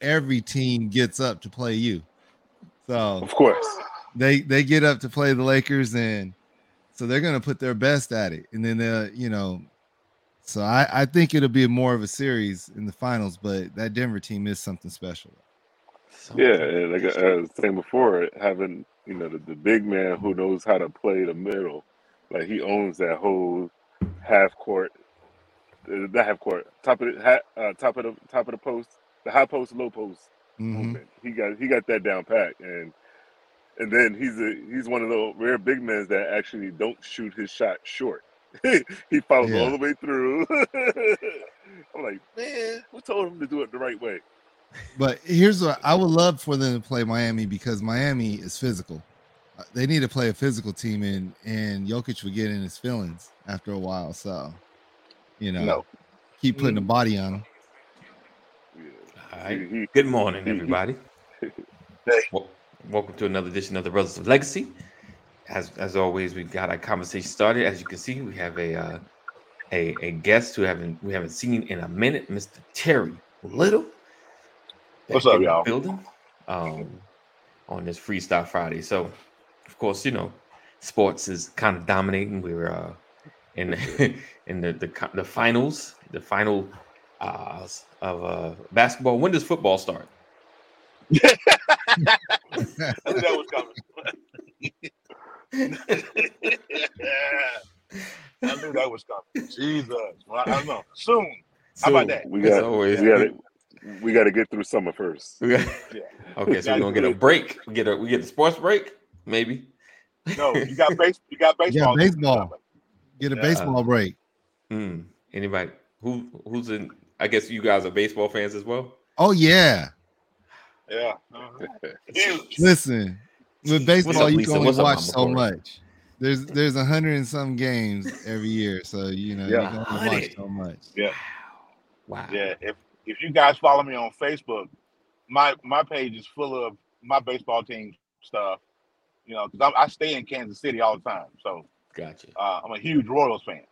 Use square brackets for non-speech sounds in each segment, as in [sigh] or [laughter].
every team gets up to play you. So of course they they get up to play the Lakers, and so they're gonna put their best at it, and then they you know. So I, I think it'll be more of a series in the finals, but that Denver team is something special. Yeah, and like I was saying before, having you know the, the big man who knows how to play the middle, like he owns that whole half court, uh, not half court, top of the uh, top of the top of the post, the high post, low post Mhm. movement. He got he got that down pat, and and then he's a he's one of the rare big men that actually don't shoot his shot short. [laughs] he follows Yeah. all the way through. [laughs] I'm like, man, who told him to do it the right way? But here's what I would love for them to play Miami because Miami is physical. Uh, They need to play a physical team, and and Jokic would get in his feelings after a while. So, you know, No. keep putting the body on him. Right. He- Good morning, he- everybody. [laughs] Hey. Welcome to another edition of the Brothers of Legacy. As as always, we've got our conversation started. As you can see, we have a uh, a a guest who haven't we haven't seen in a minute, Mr. Terry Little. What's up, y'all? Building um, on this Freestyle Friday. So, of course, you know, sports is kind of dominating. We're uh, in [laughs] in the, the the finals, the final uh, of uh, basketball. When does football start? [laughs] I knew that was coming. I knew that was coming. Jesus. Well, I don't know. Soon. How about that? we got always, we got to we got to get through summer first. We got- Yeah. [laughs] Okay, so we're gonna get a break. We get a we get a sports break, maybe. No, you got base. You got baseball. [laughs] Yeah, baseball. baseball. Get a Yeah. baseball break. Hmm. Anybody who who's in? I guess you guys are baseball fans as well. Oh yeah. Yeah. Uh-huh. Listen, with baseball, up, you Lisa? can only watch so Corey? much. There's there's a hundred and some games every year, so you know Yeah. you can only 100. watch so much. Yeah. Wow. Yeah. If if you guys follow me on Facebook, my my page is full of my baseball team stuff. You know, because I stay in Kansas City all the time, so Gotcha. uh, I'm a huge Royals fan.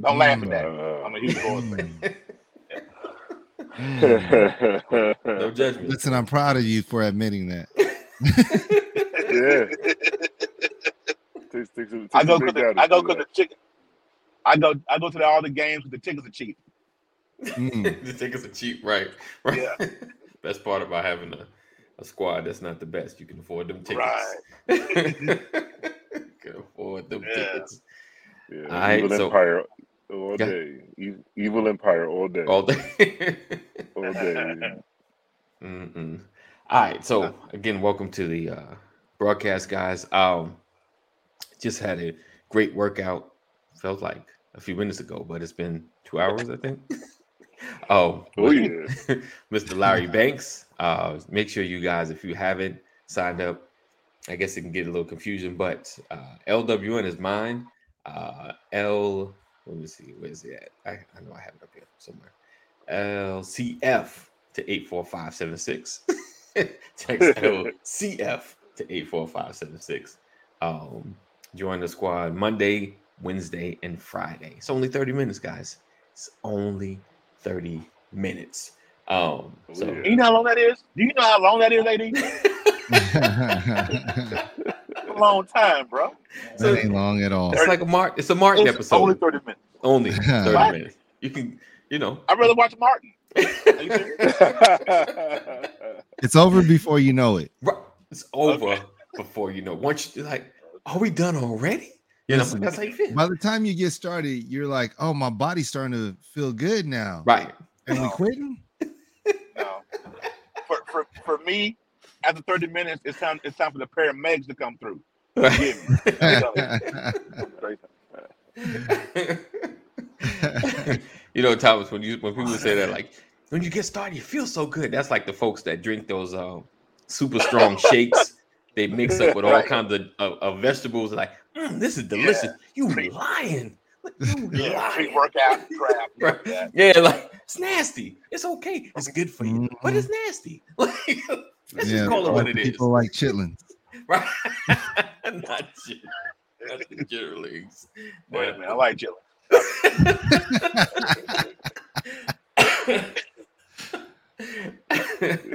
Don't laugh at that. Uh, I'm a huge Royals fan. Mm. [laughs] No judgment. Listen, I'm proud of you for admitting that. [laughs] yeah. Takes- takes takes a go big to the, I go do to the chicken. I go I go to the, all the games with the tickets are cheap. Mm. [laughs] the tickets are cheap, right? Right. Yeah. Best part about having a, a squad that's not the best, you can afford them tickets. Right. can afford them Yeah. tickets Yeah, All right, so- empire all Yeah. day. E- evil empire all day. all day. [laughs] all day. Mm-mm. All right. So again, welcome to the uh, broadcast, guys. Um, just had a great workout. Felt like a few minutes ago, but it's been two hours, I think. [laughs] oh, Oh yeah. [laughs] Mr. Larry Banks. Uh, make sure you guys, if you haven't signed up, I guess it can get a little confusion, but uh, LWN is mine. Uh, L, let me see, where's it at? I, I know I have it up here somewhere. LCF to 84576. [laughs] Text LCF [laughs] to 84576. Um, join the squad Monday, Wednesday, and Friday. It's only 30 minutes, guys. It's only 30 minutes. Um, so Yeah. You know how long that is? Do you know how long that is, lady? [laughs] a long time, bro. that ain't long at all. it's like a Mark, it's a Martin It's episode. only 30 minutes. Only [laughs] 30 What? minutes. You can, you know. I'd rather watch Martin. Are you serious? It's over before you know it. It's over Okay. before you know. Once you're like, are we done already? You know, that's how you feel. By the time you get started, you're like, oh, my body's starting to feel good now. Right. And we quitting? No. For, for for me, after 30 minutes, it's time it's time for the paramedics to come through. [laughs] [laughs] You know, Thomas, when you when people say that, like when you get started, you feel so good. That's like the folks that drink those um, super strong [laughs] shakes. They mix up with all Right. kinds of, of, of vegetables. Like, "Mm, this is delicious. You lying? You Yeah, lying? pre-workout crap. Right. Yeah. Yeah, like it's nasty. It's okay. It's good for you, but it's nasty. Like, let's just call it what it is. People like chitlins. [laughs] Right? Not shit. Not the chitterlings. Wait a minute, I like chili. [laughs]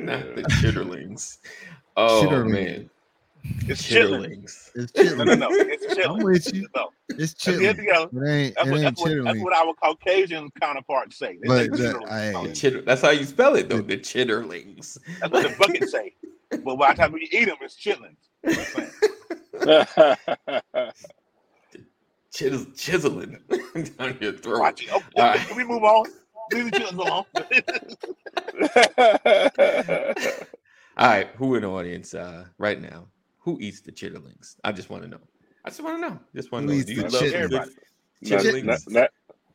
Not the chitterlings. [laughs] Oh Chitterlings. man, It's chitlins. chitterlings. It's [laughs] No, no, chitlins. no. It's chitlins. I'm with you. No, It's let's get It ain't. That's It what, ain't that's, what, that's what our Caucasian counterparts say. They But the, chitterlings. I, chitter, that's how you spell it though. The chitterlings. That's what the bucket say. [laughs] But by the time you eat them, it's chitlins. That's what I'm saying. [laughs] Chis- chiseling down your throat. Watch it. Okay, All right. Can we move on? Leave the chitlins alone. All right, who in the audience uh, right now? Who eats the chitterlings? I just want to know. I just want to know. Just want to know. Do you love chit- Everybody. not, chitterlings? not, not,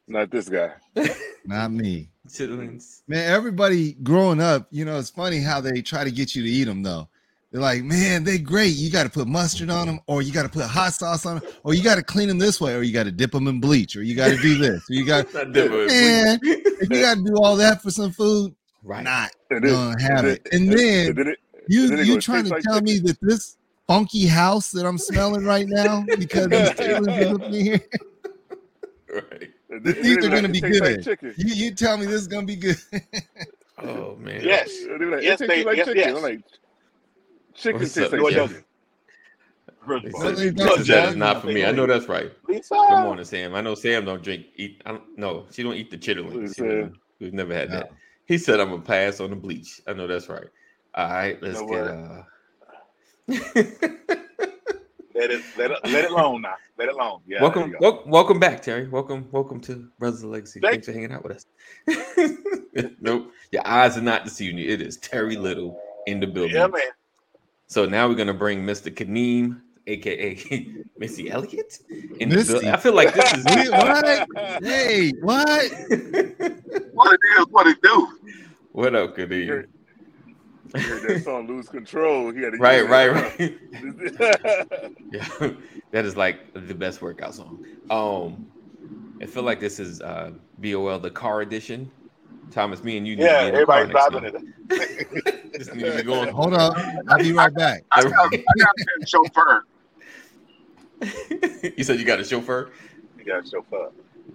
not this guy. [laughs] not me. Chitterlings. Man, everybody growing up, you know, it's funny how they try to get you to eat them though. They're like, man, they great. You got to put mustard on them, or you got to put hot sauce on them, or you got to clean them this way, or you got to dip them in bleach, or you got to do this, or you got Not different. man, if you got to do all that for some food, right. not And then- gonna have and it. And then it, you and then it you goes, trying to like tell me that this funky house that I'm smelling right now because these chitlins is up in here, Right. and the teeth are then gonna be tastes like good. you you tell me this is gonna be good. Oh man. Yes. And like, Yes, they- like yes, chicken. yes. I'm like, chicken What's tastes up, like No, chicken. First They of all, said, Well, they they said don't, that is not for me. I know that's right. Lisa. Good morning, Sam. I know Sam don't drink eat. I don't no, she don't eat the chitterlings. She Listen. doesn't- We've never had No. that. He said I'm gonna pass on the bleach. I know that's right. All right, let's No get word. uh Let it, let it, let it alone now. Let it alone. Yeah. welcome, there you go. wel- welcome back, Terry. Welcome, welcome to Brothers of Legacy. Thank Thanks for hanging out with us. [laughs] nope, your eyes are not deceiving you. It is Terry Little in the building. Yeah, man. So now we're gonna bring Mr. Kaneem, aka [laughs] Missy Elliott, in the Missy? building. I feel like this is Wait, [laughs] what? Hey, what? What it is, what it do. what up, You Kaneem? Heard, heard that song "Lose Control." He had to Right, use right, right. [laughs] Yeah, that is like the best workout song. Um, I feel like this is uh BOL the car edition. Thomas, me and you need Yeah, to get in the car everybody's next driving time. it. [laughs] Just need to be going. Hold up. I'll be right back. I got, I got that chauffeur. you said you got a chauffeur. You got a chauffeur.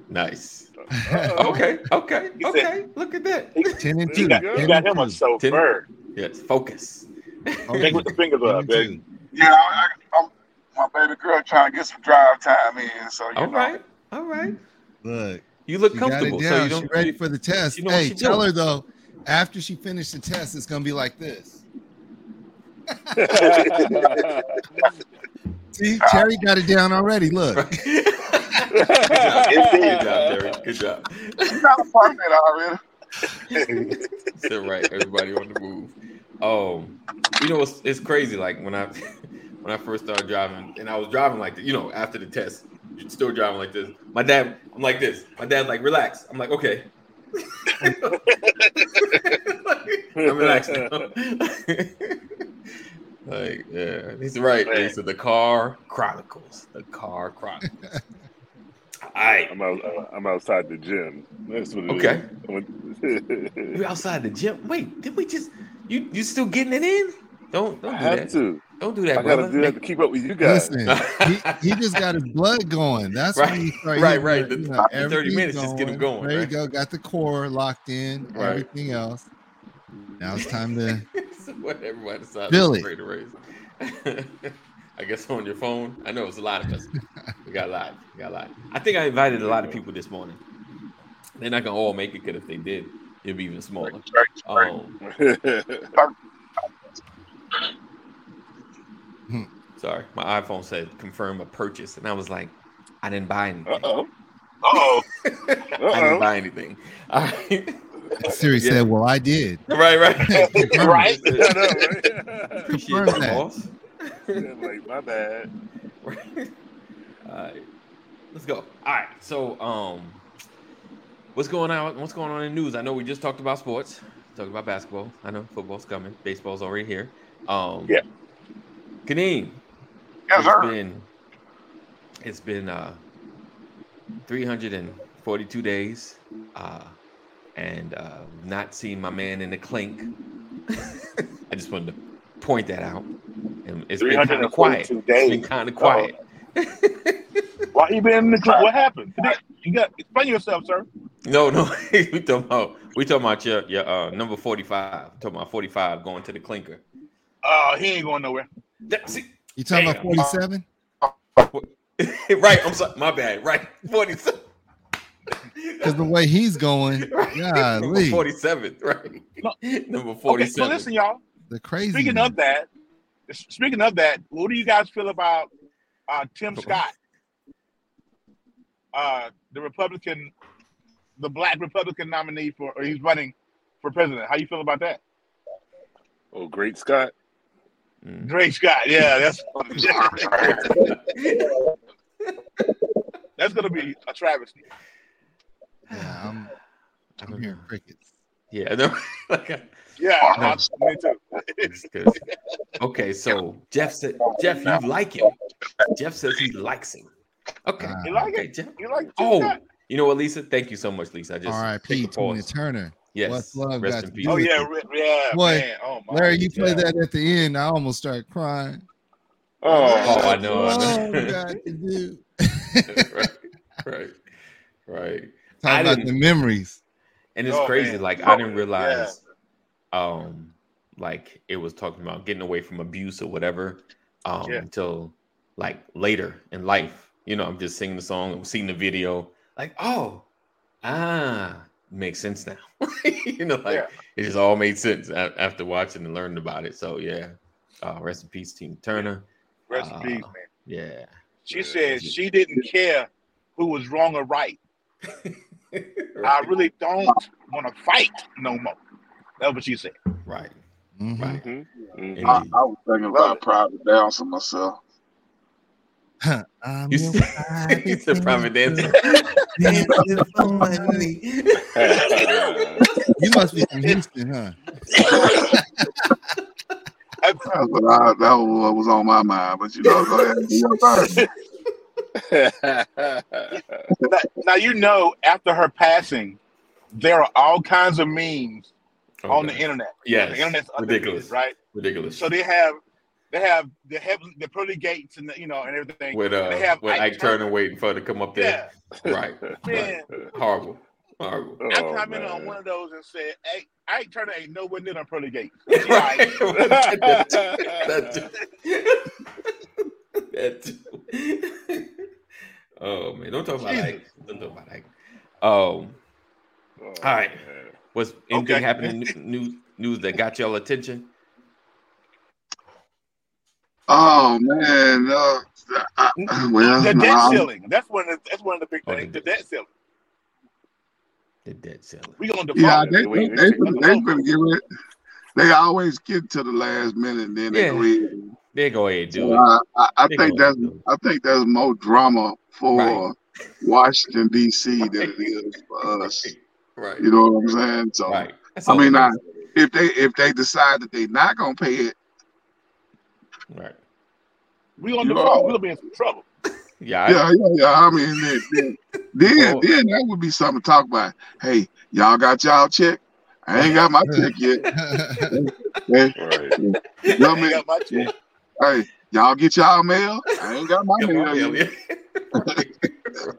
Nice. Uh-oh. Okay, okay, okay. said- Look at that. Ten and two. You got, you got him a two. chauffeur. Yes, focus. Think with the fingers Ten up, and baby. Yeah, I, I, I'm, my baby girl trying to get some drive time in. So, you All know. right, all right. Look, You look she got it comfortable, so down. you don't. ready for the test. you know hey, tell doing. her though, after she finished the test, it's gonna be like this. [laughs] See, Terry got it down already. Look. [laughs] Good job, Good job, Terry. Good job. She's not a part of already. Sit right, everybody on the move. Um, you know, it's, it's crazy. Like when I [laughs] when I first started driving, and I was driving like that. You know, after the test, still driving like this. My dad, I'm like this. My dad's like, relax. I'm like, okay. [laughs] I'm relaxed [laughs] like, yeah, he's right. He said the car chronicles. The car chronicles. All right. I'm out. uh, I'm outside the gym. That's what it Okay. is. [laughs] We're [laughs] outside the gym. Wait, did we just you you still getting it in? Don't don't I do have that. to. Don't do that, I gotta do that to keep up with you guys. Listen, [laughs] he, he just got his blood going. That's Right, when you start right, hitting right. the- The- you the know, 30 everything's minutes just get him going, There right? you go. Got the core locked in. Right. Everything else. Now it's time to. So what everybody decided Billy. To the race. I guess on your phone. I know it's a lot of us. [laughs] We got live. We got live. I think I invited a lot of people this morning. They're not gonna all make it because if they did, it'd be even smaller. Right, right. Um, [laughs] sorry, my iPhone said confirm a purchase, and I was like, I didn't buy anything. uh oh. Oh, [laughs] I didn't buy anything. All right, Siri Yeah. said, "Well, I did." right, right. right. I know, right? Appreciate Confirm that, that. boss. [laughs] like my bad. [laughs] All right, let's go. All right, so um, what's going on? What's going on in the news? I know we just talked about sports, talked about basketball. I know football's coming, baseball's already here. Um, Yeah. Kaneem, Yes, it's sir. been it's been uh 342 days, uh, and uh, not seen my man in the clink. [laughs] I just wanted to point that out. And it's been kind of quiet. 342 It's been days. kind of quiet. [laughs] Why you been in the club? What happened? You got explain yourself, sir. No, no, [laughs] we talking about We talking about your your uh, number forty five. Talking about forty five going to the clinker. Oh, he ain't going nowhere. That- see- You talking about 47? [laughs] right. I'm sorry. My bad. Right. Forty seven. Because the way he's going, Number golly, forty seven. Right. No. Number Okay, so listen, y'all. the crazy. Speaking of that, speaking of that, what do you guys feel about uh, Tim Scott, uh, the Republican, the Black Republican nominee for, or he's running for president? How you feel about that? Oh, great Scott. Mm. Drake Scott, yeah, that's [laughs] that's gonna be a travesty. Yeah, I'm, I'm hearing crickets. Yeah. [laughs] No, like, Yeah, No. I- me too. good. Okay, [laughs] so Jeff said Jeff, you like him. Jeff says he likes him. Okay. Uh, You like okay, it? Jeff. You like Tim Oh, Scott? you know what, Lisa? Thank you so much, Lisa. I just R.I.P. take a Tina pause. Turner. Yes. What's love Rest got in peace. Oh yeah, it? re- yeah, Boy, man. Oh my. Larry, you played yeah. that at the end. I almost started crying. Oh, Oh, I know, I Love [laughs] got to do. right, right, right. Talk I about didn't- the memories. And it's Oh, crazy. man. Like I didn't realize, um, like it was talking about getting away from abuse or whatever, um, Yeah. until like later in life. You know, I'm just singing the song, I'm seeing the video, like, oh, ah, makes sense now. [laughs] you know, like Yeah. it just all made sense after watching and learning about it. So yeah, uh, rest in peace, Tina Turner. Rest in Uh, peace, man. Yeah. She Yeah. said she didn't care who was wrong or right. [laughs] [laughs] I really don't want to fight no more. That's what she said. right. Mhm. Right. Mhm. Mhm. I, I was thinking about private dancer myself. I'm [laughs] You said, private you said dancer. dancer for money. [laughs] You must be from Houston, huh? That's what I, that was was on my mind. But you know, go ahead. Do your thing. Now, now you know, after her passing, there are all kinds of memes on the internet. Yeah, the internet's Ridiculous. undefeated, right? Ridiculous. So they have, they have the heaven, the pearly gates, and the, you know, and everything. with uh, they have with Ike Turner waiting for her to come up Yeah, [laughs] there. [laughs] Right. man. Horrible. Horrible. I Oh, commented on one of those and said, "Hey, Ike Turner ain't nowhere near them pearly gates." [laughs] right. Right. that too. [laughs] oh man, don't talk about Jesus. Ike. Don't talk about Ike. Um, Oh, All right. man. was anything Okay. happening in [laughs] news news that got y'all attention? Oh man, uh, I, well, the debt I'm- ceiling. That's one. Of the, that's one of the big Oh, things. the The debt ceiling. The dead ceiling. We gonna default. yeah, they We- they, they, we- they, gonna get rid. They always get to the last minute, and then they Yeah. go ahead. They go ahead and do So it. I, I, I think that's ahead and do I think that's more drama for Right. Washington D.C. than it is for [laughs] us. Right. You know what I'm saying? So Right. I mean, I- if they if they decide that they're not gonna pay it, right. We gonna You default. are. We gonna be in some trouble. Yeah. I, yeah, yeah, yeah. I mean, then then, [laughs] then, then that would be something to talk about. Hey, y'all got y'all check? I ain't got my check yet. [laughs] Hey, Right. you know I what I ain't mean? Got my check. Hey, y'all get y'all mail? I ain't got my mail yet. [laughs]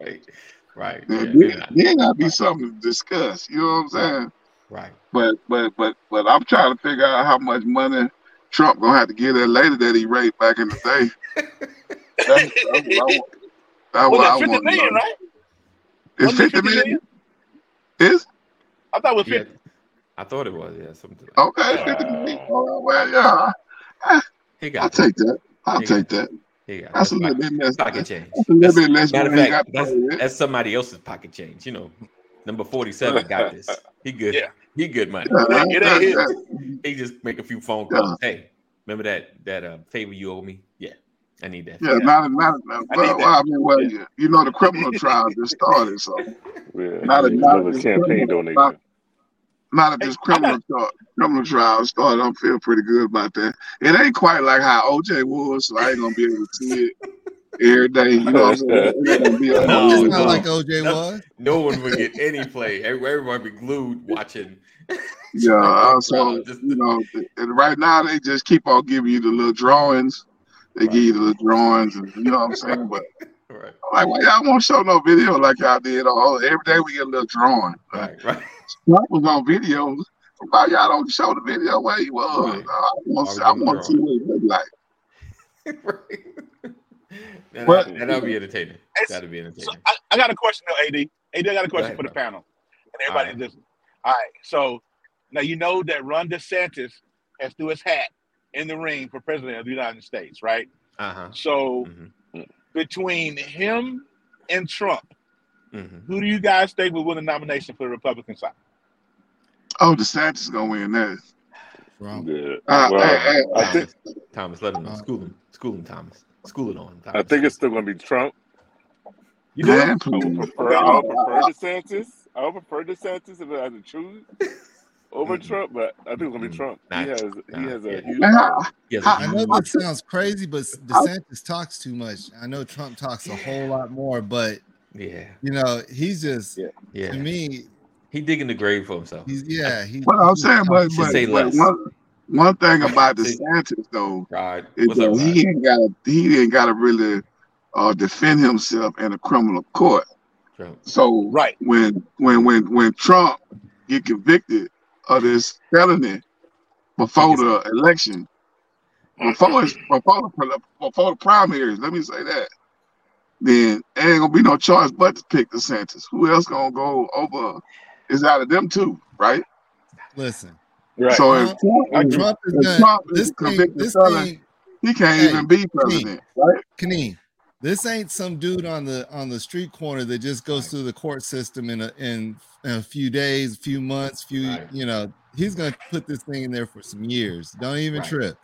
Right. Right. Yeah, Then, they're then, then that'd be something to discuss. You know what I'm saying? right. But but but but I'm trying to figure out how much money Trump gonna have to give that lady that he raped back in the day. [laughs] That's, that's what I want. That's Was what I it fifty want. to million, know. right? It's Wasn't it 50 million. Is I thought it was Yeah. fifty. I thought it was, yeah, something like okay. 50 million. Oh, well, yeah, He I'll it. take that. I'll He take that. He got it. That's That's a little pocket, bit less. pocket That's change. a little That's, bit less matter of fact, that's, to pay with. that's somebody else's pocket change. You know, number 47 [laughs] got this. He good. Yeah. He good money. Yeah, It ain't- it that- ain't that- He just make a few phone Yeah. calls. Hey, remember that that uh, favor you owe me? Yeah, I need that. Yeah, not not. not I well, need well, I mean, well, Yeah. you, you know, the criminal trial just started, so [laughs] Yeah. Not a- not a Another campaign donation. Now that Hey, this criminal trial, criminal trial started, I feel pretty good about that. It ain't quite like how OJ was, so I ain't gonna be able to see it every day. You know what I'm saying? It ain't gonna be [laughs] a No, no. not like OJ No. was. No one would get any play. Everyone Everybody be glued watching. Yeah, uh, so Trial, just- you know, and right now they just keep on giving you the little drawings. They give you the little drawings, and you know what I'm saying. But Right, I'm like, why y'all won't show no video like y'all did? Oh, every day we get a little drawing. right, right. Trump was on video. Why y'all don't show the video where he was? Right. I want to see, I want to see what he looked like. [laughs] that, Well- that'll be entertaining. It's- That'll be So entertaining. I, I got a question though, AD. AD, I got a question ahead, for the bro. panel and everybody All right. listening. All right, so now you know that Ron DeSantis has threw his hat in the ring for president of the United States, right? Uh huh. So hmm between him and Trump, hmm who do you guys think will win the nomination for the Republican side? Oh, DeSantis is gonna win that. Trump. Yeah. Uh, Well, hey, hey, I Thomas, think Thomas, let him know. Uh, School him. School him, Thomas. School it on him. I think it's still gonna be Trump. You do? man, I would please. prefer I would prefer [laughs] DeSantis. I would prefer DeSantis if I had to choose over Mm-mm. Trump, but I think it's gonna be Mm, Trump. nah, He has he nah, has yeah. a huge Man, how, He has a how, I know huge- that sounds crazy, but DeSantis talks too much. I know Trump talks a whole lot more, but yeah, you know, he's just Yeah. to yeah. me, He digging the grave for himself. he's yeah, he what I'm saying, but, but, say but one, one thing about Say- DeSantis though Rod, is what's up, that Rod? he ain't got he ain't got to really uh, defend himself in a criminal court. Trump. So Right. when when when when Trump get convicted of this felony before the election, before it's, before the before the primaries, let me say that, then there ain't gonna be no choice but to pick DeSantis. Who else gonna go over? It's out of them two, right? listen. Right. So if Trump- Trump, is- Trump is if. Trump is This a thing, this felon, thing, he can't Hey, even be president, right? Kaneen, this ain't some dude on the on the street corner that just goes through the court system in a in, in a few days, few months, few Right. you know. He's gonna put this thing in there for some years. Don't even Right. trip.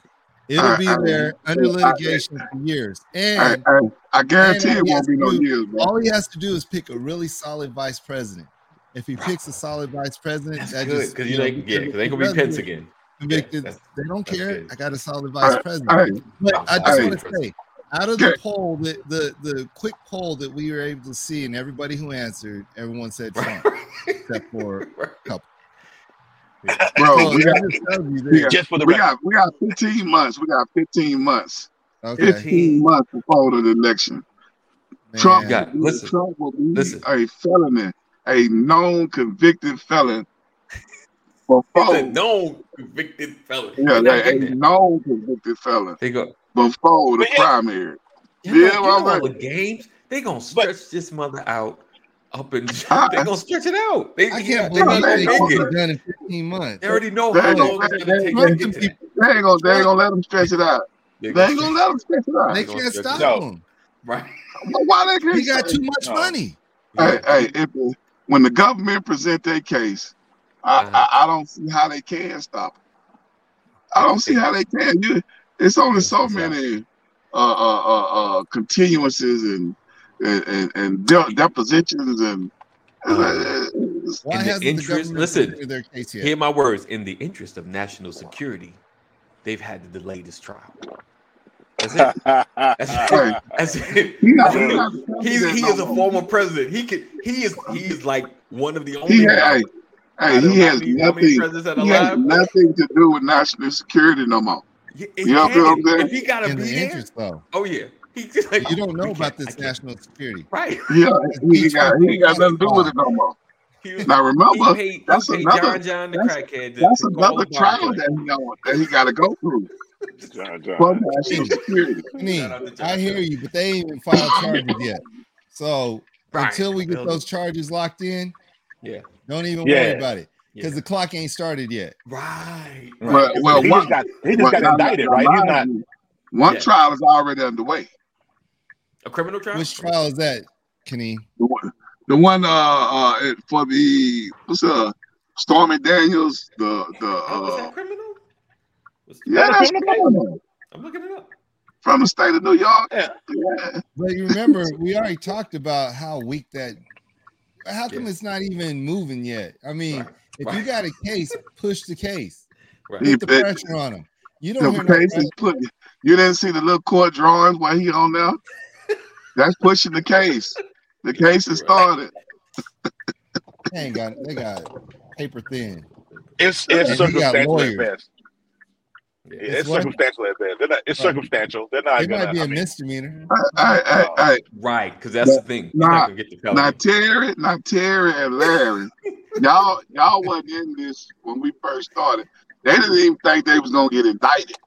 It'll I- be I- there under I- litigation for years, and I, I guarantee and all it he has won't be to no do- years, bro. all he has to do is pick a really solid vice president. If he picks a solid vice president, That's that good just because you you know, ain't yeah, because they ain't gonna be president Pence again. Convicted, that's- they don't care. good. I got a solid vice Hey, president. hey, But I just want to say, out of Okay. the poll, the, the the quick poll that we were able to see, and everybody who answered, everyone said [laughs] Trump, except for [laughs] bro, we got, just we got, Just for the we record. got, we got 15 months. We got 15 months. Okay, 15 months before the election. Trump, man. got- will be- listen, Trump will be listen. a felon, a known convicted felon He's before. a known convicted felon. Yeah, They're not like a that. known convicted felon They go. before the But yeah. primary. You know, Yeah, you know all the games. They gonna stretch this mother out up and I- they gonna stretch it out. They, I can't they believe no, they they ain't gonna make it it. done in 15 months. They already know how long it's gonna take Trump to get to they ain't gonna, they ain't gonna let them stretch it out. They They ain't gonna let them stretch it out. they gonna can't stretch it stop out. him. right. Why they can't He got too much No. money. Hey, hey, if when the government present their case, I, Uh-huh. I, I don't see how they can stop it. I don't see how they can. You, it's only so many uh, uh, uh, uh, continuances and and, and, and de- depositions and. Uh, Why In the interest- the listen, their case yet? Hear my words. In the interest of national security, they've had to delay this trial. That's it. That's it. That's it. he not, he That's it. not the He's he is a former president. He can he is he is like one of the only He, hey, hey, he how has many, how many nothing. presidents that He has nothing to do with national security no more. Yeah, You he know what I'm saying? If he gotta in be the there, interest, though. oh yeah. [laughs] He just like You don't know about this national security. Right. [laughs] Yeah, he ain't got he ain't got nothing to do with it no more. Was, Now remember, paid, that's another John John the that's that's another trial that he on, that he got to go through [laughs] John John. national security. Kaneen, Shout out to John I hear you, but they ain't even filed charges yet. So Right. until we get those charges locked in, Yeah. don't even Yeah. worry about it because Yeah. the clock ain't started yet. Right. Right. Well, well, he one, just got he just well, got now- indicted, now right? He's not. one Yeah. trial is already underway. A criminal trial? Which trial is that, Kenny? The one, the one uh, uh for the what's uh Stormy Daniels, the the Oh, was uh that criminal? Was- yeah, that that's criminal criminal. I'm looking it up. from the state of New York. Yeah. Yeah. But you remember, we already talked about how weak that. How come Yeah. it's not even moving yet? I mean, Right. if Right. you got a case, push the case. Right. Put the it- pressure on him. You don't hear The no case is put. You didn't see the little court drawings while he on there. That's pushing the case. The case is Right. started. They ain't got. They got paper thin. It's And it's he got circumstantial at lawyers. best. Yeah. It's, It's circumstantial at best. They're not, it's Right. circumstantial. They're not It gonna. might be I a mean, misdemeanor. Hey, hey, hey, Right, because that's the thing. He's Nah, not get the Now. Terry, not Terry and Larry, y'all y'all wasn't in this when we first started. They didn't even think they was gonna get indicted.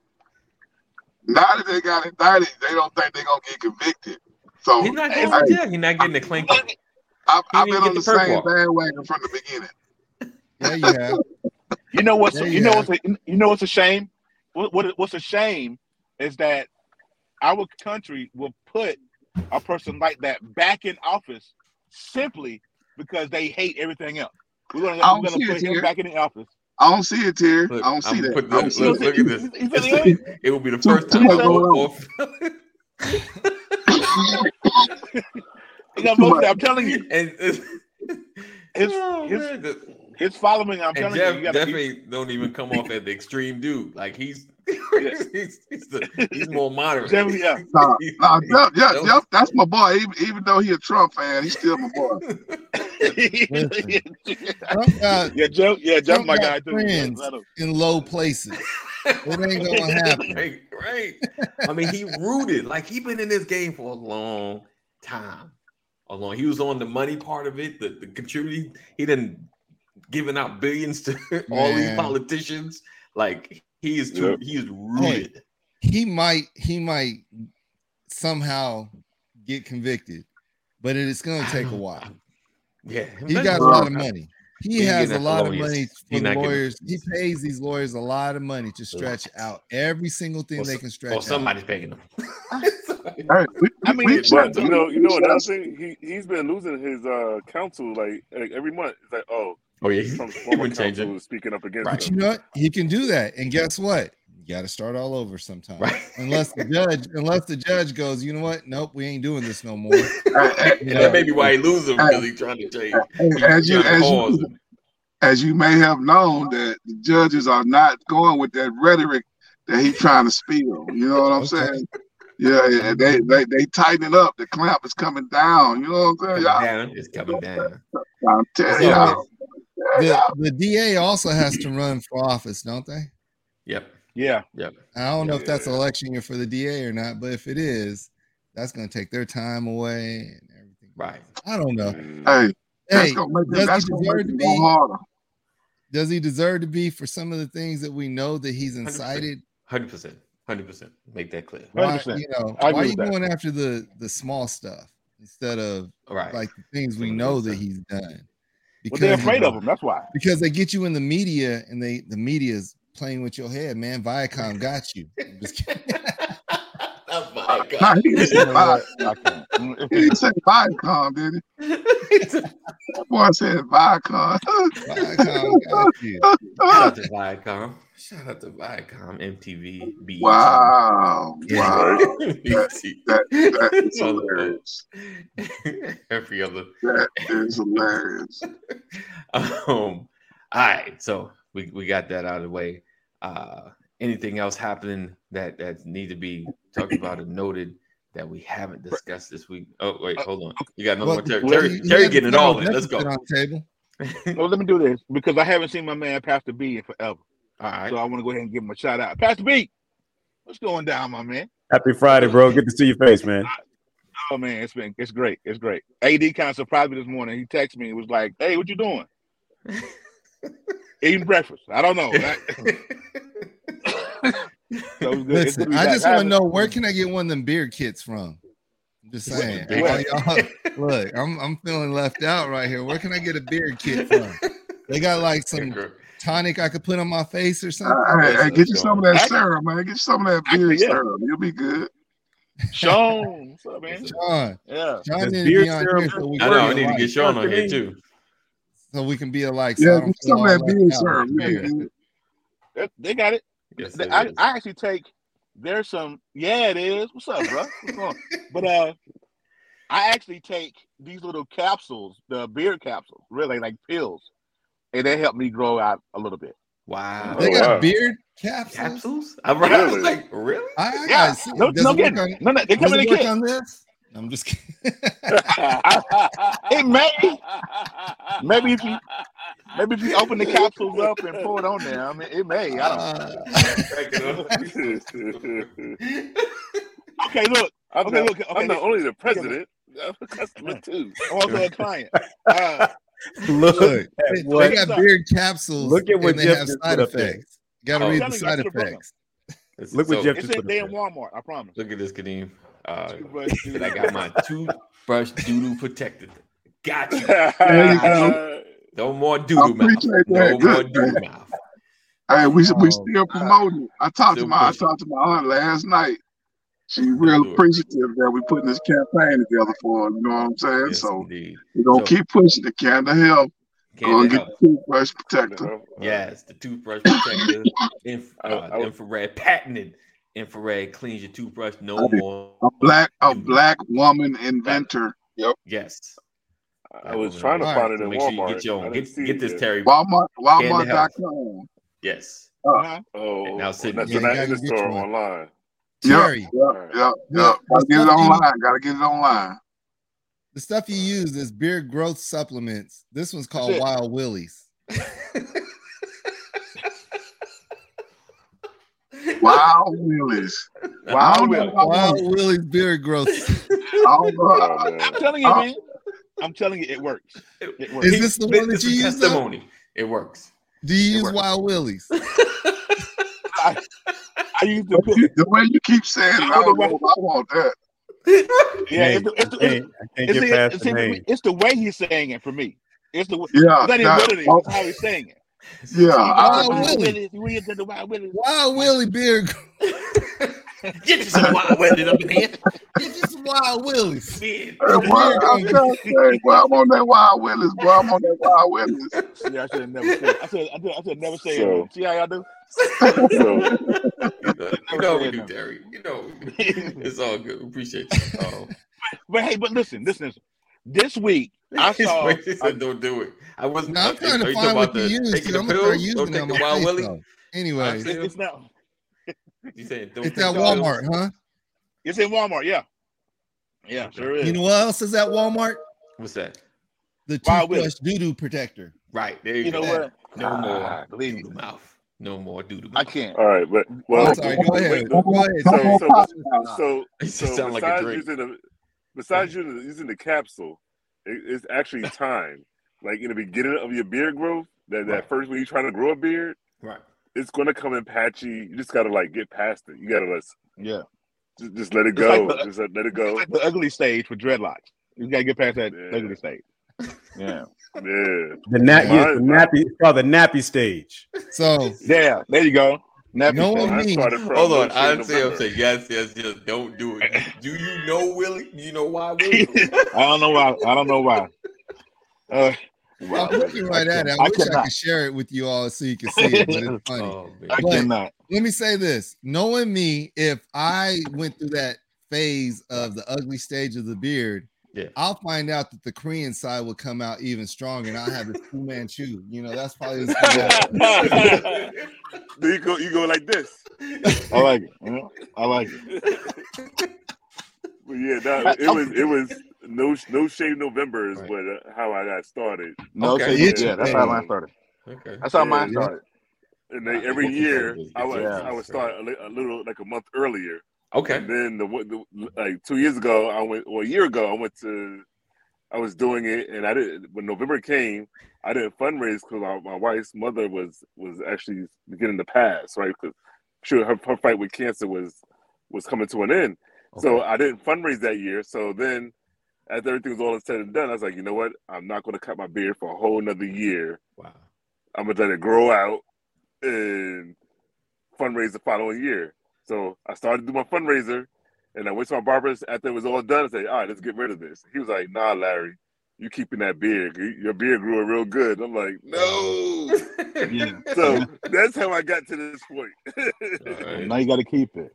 Now that they got indicted, they don't think they're gonna get convicted. So He's not hey, going to jail. He's not getting the clink. I've, I've been on the the same walk. bandwagon from the beginning. Yeah, you have. [laughs] You know what's There you you know have what's a, you know what's a shame? What, what what's a shame is that our country will put a person like that back in office simply because they hate everything else. We're gonna, I we're gonna put him here. back in the office. I don't see it here. Look, I don't see I'm that. putting- I don't look, see look, that. look at this. You feel It's- me? It will be the first time much ever going on. for You know, most I'm telling you, and his oh, his man, the- his following. I'm and telling Jeff you, you gotta be, definitely don't even come off as the extreme dude. Like he's [laughs] he's, he's, the, he's more moderate. Jeff, yeah. [laughs] Nah, He's- nah, Jeff, Jeff, Don't- [laughs] Jeff, that's my boy. Even, even though he's a Trump fan, he's still my boy. Trump got yeah, Jeff. Yeah, Jeff, Trump my guy too. friends. In low places. It ain't gonna happen. [laughs] right, right. I mean, he rooted like he been in this game for a long time. A long. He was on the money part of it, the, the contributing. He didn't giving out billions to [laughs] all these politicians. Like he is too. Yep. He is rooted. He might he might somehow get convicted, but it is gonna take a while. Yeah, He got a lot of money. He he has a that lot of money for not the getting- lawyers. He pays these lawyers a lot of money to stretch out every single thing Or they can stretch out. somebody's paying them. [laughs] [laughs] Hey, we, I mean, we, it's- But you know, you know we- another thing, he he's been losing his uh counsel like like every month. It's like, oh, oh yeah, he, Trump's he former been counsel changing. is speaking up against Right. But him. you know what? He can do that. And guess what? You got to start all over sometime. Right. Unless the judge, unless the judge goes, you know what? Nope, we ain't doing this no more. Hey, hey, And that may be why he losing because he's trying to change. as you as you as you may have known that the judges are not going with that rhetoric that he's trying to spill. You know what I'm Okay. saying? Yeah, yeah, they they they tighten it up. The clamp is coming down. You know what I'm saying? Coming down. It's coming down. I'm telling y'all. The, the DA also has to run for office, don't they? Yep. Yeah, Yep. I don't know if that's Yeah. election year for the DA or not, but if it is, that's going to take their time away and everything. Right. I don't know. Mm. Hey, that's Hey, gonna make it, does that's he deserve to be? harder. Does he deserve to be for some of the things that we know that he's incited? Hundred percent. Hundred percent. Make that clear. Why, 100%. you know, I agree why are you with that. going after the the small stuff instead of All right. like the things we know that he's done? well, they're afraid of him. That's why. Because they get you in the media and they the media is playing with your head, man. Viacom got you. I'm just kidding. [laughs] oh my Nah, he didn't say You know Vi- what? I can't. he didn't Viacom, did he? That boy said Viacom. Viacom got you. Shout out to Viacom. Shout out to Viacom, MTV, BET. wow, wow, [laughs] BET. that that is hilarious. [laughs] Every other. That is hilarious. Um, all right, so we, we got that out of the way. Uh, anything else happening that that need to be talked about and noted that we haven't discussed this week? Oh wait, hold on. You got another Well, one, Terry. well, Terry, he- he Terry had getting it all in. Let's go. deficit On table. [laughs] Well, let me do this because I haven't seen my man Pastor B in forever. All right. So I want to go ahead and give him a shout out. Pastor B, what's going down, my man? Happy Friday, bro. Good to see your face, man. Oh man, it's been it's great. It's great. AD kind of surprised me this morning. He texted me. It was like, "Hey, what you doing? [laughs] Eating breakfast? I don't know." [laughs] So it good. Listen, I just want to know where can I get one of them beard kits from? I'm just saying. beard y'all- look, I'm I'm feeling left out right here. Where can I get a beard kit from? They got like some tonic I could put on my face or something. Hey, hey, get you some of that Actually- serum, man. Get you some of that Actually, beard yeah. serum. You'll be good. Sean, what's up, man? Sean, Yeah. Sean This need beard be on serum- here so we, I know. I need to get Sean on here too. So we can be alike. So Yeah, I don't get feel some of all that left beard out. serum. You'll be Yeah. They, they got it. Yes, They- it I. I actually take there's some yeah it is. What's up, bro? What's going? But uh I actually take these little capsules, the beard capsules, really like pills, and they help me grow out a little bit. Wow. They Oh, got wow. beard capsules. Capsules? I'm right. I was Really? like, really? I, I Yeah. No, Does no, it on, no, no, they come in it a work kit. On this? I'm just kidding. [laughs] It may. Maybe if you maybe if you open the capsules up and pour it on there, I mean it may. I don't Uh, [laughs] Okay, look, I'm, Okay, not, look, okay, I'm not only the president, I'm a customer too. I'm also a client. Uh, Look Look, at they, what they got beard capsules. Look at what and they Jeff have side put up there. effects. Got to Oh. read I'm the side you, I should've effects. Look what so, Jeff It's just in put up damn there. Walmart. I promise. Look at this, Kadeem. Uh, [laughs] and I got my toothbrush doodoo protected. Got you. There you go. No more I doodoo mouth. appreciate No more Good. doodoo mouth. Hey, we we Oh, still promoting. I talked to Still my I talked to my aunt last night. She real appreciative that we putting this campaign together for her. You know what I'm saying? Yes, so indeed. we're gonna So- keep pushing the can of help. Go Can't and get help. the toothbrush protector. Yes, the toothbrush protector, [laughs] inf- uh, infrared, patented infrared cleans your toothbrush. No I more. A black a black woman inventor. Yep. Yes. I was trying to All find it in make sure you Walmart. get your own. Get, get this. Terry. Walmart Can to help. Walmart.com. Yes. Uh-huh. Oh, Now sit- that's Yeah, not the get store online. Yep, Terry, yep, Alright. yep, Yeah, yep. Gotta get it online. Gotta get it online. the stuff you use is beard growth supplements. This one's called it. Wild Willies. [laughs] Wow, Willis. I Wow, Willis. Wild Willie's [laughs] beard growth. [laughs] Oh, [laughs] I'm telling you, Uh, man. I'm telling you, it works. It works. Is this the one that you is use? though? testimony. It works. Do you use. Wild Willies? I used to put. The way you keep saying it, I don't know I want that. Yeah, it's the, it's the, I it's, can't, I can't it's, get the, past it's, the the, name. it's the way he's saying it for me. It's the it's Yeah, not even that- what it is. oh, It's how he's saying it. Yeah. I, Wild Wild Willie. Willis, we into the Wild Willis. Wild Willie beard. [laughs] Get you some wild Willie up in here. Get you some Wild Willies. [laughs] Man. Hey, boy, I'm say, boy, I'm on that Wild Willis, boy. I'm on that Wild Willis. See, I should have never said. I said. I should, I should never say So- it. See how y'all do? So [laughs] You know, you know we do, Terry. You know. It's all good. We appreciate you. Oh. But hey, but listen, listen, listen. This week I [laughs] saw. Wait, he said, don't do it. I wasn't. Now I'm trying to find what about you the use. taking I'm gonna start pills? using Don't it on my wild face, willy. though. Anyways, It's, it's not. [laughs] You saying don't it's at the pills? Walmart, huh? It's in Walmart. Yeah. Yeah, sure is. You know what else is at Walmart? What's that? The Wild toothbrush doo doo protector. Right there. You, You know what? No Ah, more believe me. mouth. No more doodle I can't. all right, but well, I'm sorry. Go ahead. wait, Go ahead. No So- more so- so so [laughs] just sound like a besides using the besides using the, capsule, it, it's actually time. Like in the beginning of your beard growth, that, that Right. first when you're trying to grow a beard, Right. it's gonna come in patchy. You just gotta like get past it. You gotta let Yeah. just, just let it go. like the- just let, let it go. like the ugly stage for dreadlocks. You gotta get past that Yeah. ugly stage. Yeah. Yeah. The nap, yeah, the Mine- nappy, it's called the nappy stage. So Yeah. There you go. Nappy No one- me. Hold on. no I shave say I'm November. saying yes, yes, yes. Don't do it. Do you know Willie? Do you know why [laughs] Willie? I don't know why. I don't know why. Uh, I'm looking right at it. I, I wish I could share it with you all so you can see it, but it's [laughs] funny. oh man. I But- cannot. Let me say this: knowing me, if I went through that phase of the ugly stage of the beard, Yeah. I'll find out that the Korean side will come out even stronger, and I'll have this Fu Manchu. You know, that's probably [laughs] what's gonna happen. Then you go you go like this. I like it. You know? I like it. [laughs] But yeah, no, it was it was no no shave November is Right. what uh, how I got started. No, Okay. okay. Yeah. yeah, that's how mine started. Okay. That's how mine Yeah. started. And they, every year I would Yeah. I would start a, li- a little like a month earlier. Okay. And then the, one- the like two years ago I went or a year ago I went to I was doing it and I didn't when November came I didn't fundraise because my, my wife's mother was was actually beginning to pass right because sure her, her fight with cancer was was coming to an end. So I didn't fundraise that year. So then, after everything was all said and done, I was like, you know what? I'm not going to cut my beard for a whole another year. Wow. I'm gonna let it grow out and fundraise the following year. So I started to do my fundraiser, and I went to my barber after it was all done. and said, all right, let's get rid of this. He was like, Nah, Larry, you keeping that beard? Your beard grew real good. I'm like, No. [laughs] Yeah. so that's how I got to this point. All right. Now you got to keep it.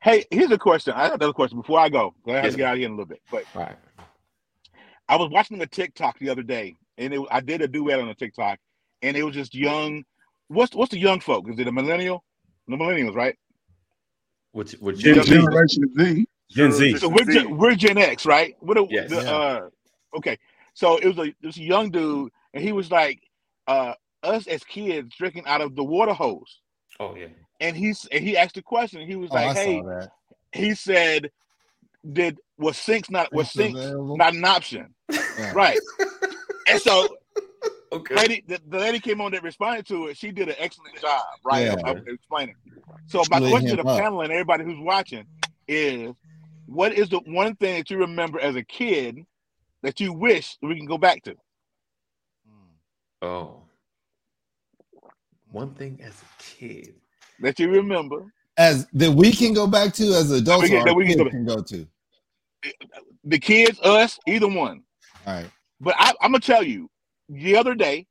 Hey, here's a question. I have another question before I go. I have Yes, to get out of here in a little bit. But All right. I was watching a TikTok the other day, and it, I did a duet on a TikTok, and it was just young. What's what's the young folk? Is it a millennial? The millennials, right? Which which Gen Yeah, Z. Generation Z. Gen Z. So we're Gen, we're Gen X, right? What? A, Yes. the, Yeah. uh, okay. So it was a this young dude, and he was like, uh, us as kids drinking out of the water hose, Oh yeah. and he's and he asked a question. He was Oh, like, I "Hey," he said, "Did was sinks not was Sinks sinks available? not an option?" Yeah. Right. and so Okay. lady, the, the lady came on that responded to it. She did an excellent job, right? Yeah. Of, of explaining. So my Lit question to the up. panel and everybody who's watching is, what is the one thing that you remember as a kid that you wish we can go back to? Oh. One thing as a kid. That you remember As that we can go back to as adults, we can- or that we can go can go to. the kids, us, either one. All right. But I, I'm gonna tell you, the other day,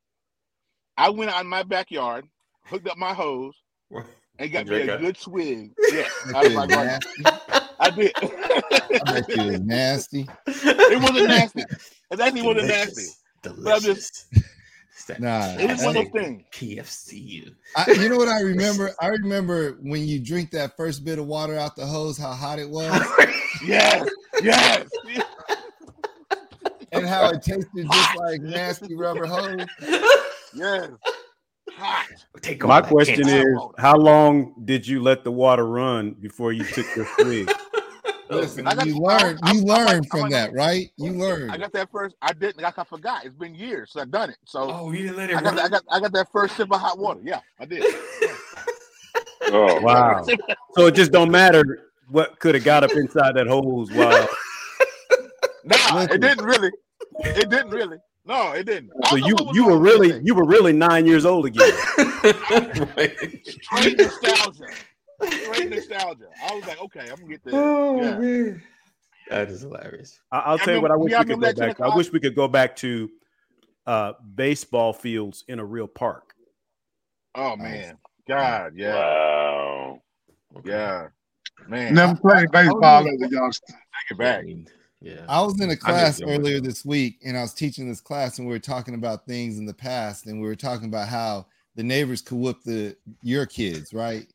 I went out in my backyard, hooked up my hose, [laughs] and got me a it. good swig. [laughs] Yeah, That out of my garden. I did. I bet you it's nasty. [laughs] it wasn't nasty. It actually wasn't nasty. Delicious. But I'm just- It's that Nah, It was one of those things. KFC. I, you know what I remember? I remember when you drink that first bit of water out the hose, how hot it was, Yes, yes. And how it tasted just like nasty rubber hose. Yes. Hot. Take My question is, how long did you let the water run before you took your swig? [laughs] Listen, I got- you learn, I- I- you I like- learn I from like- that, right? You learned. I got that first. I didn't. I forgot. It's been years since I've done it. So Oh, you didn't let it I got. run? I got. I got that first sip of hot water. Yeah, I did. Oh, Wow. [laughs] So it just don't matter what could have got up inside that hose while. Nah, it didn't really. It didn't really. No, it didn't. So you you were really that you were really nine years old again. [laughs] Right. straight nostalgia. Straight nostalgia. I was like, okay, I'm gonna get this. Oh Yeah. man, that is hilarious. I- I'll Yeah, tell you what I wish yeah, we could go back. to. I wish we could go back to uh, baseball fields in a real park. Oh man, God, yeah, wow. Okay. yeah, man. Never played baseball as a youngster. Take it back. I yeah. I was in a class earlier it. this week, and I was teaching this class, and we were talking about things in the past, and we were talking about how the neighbors could whoop the your kids, right?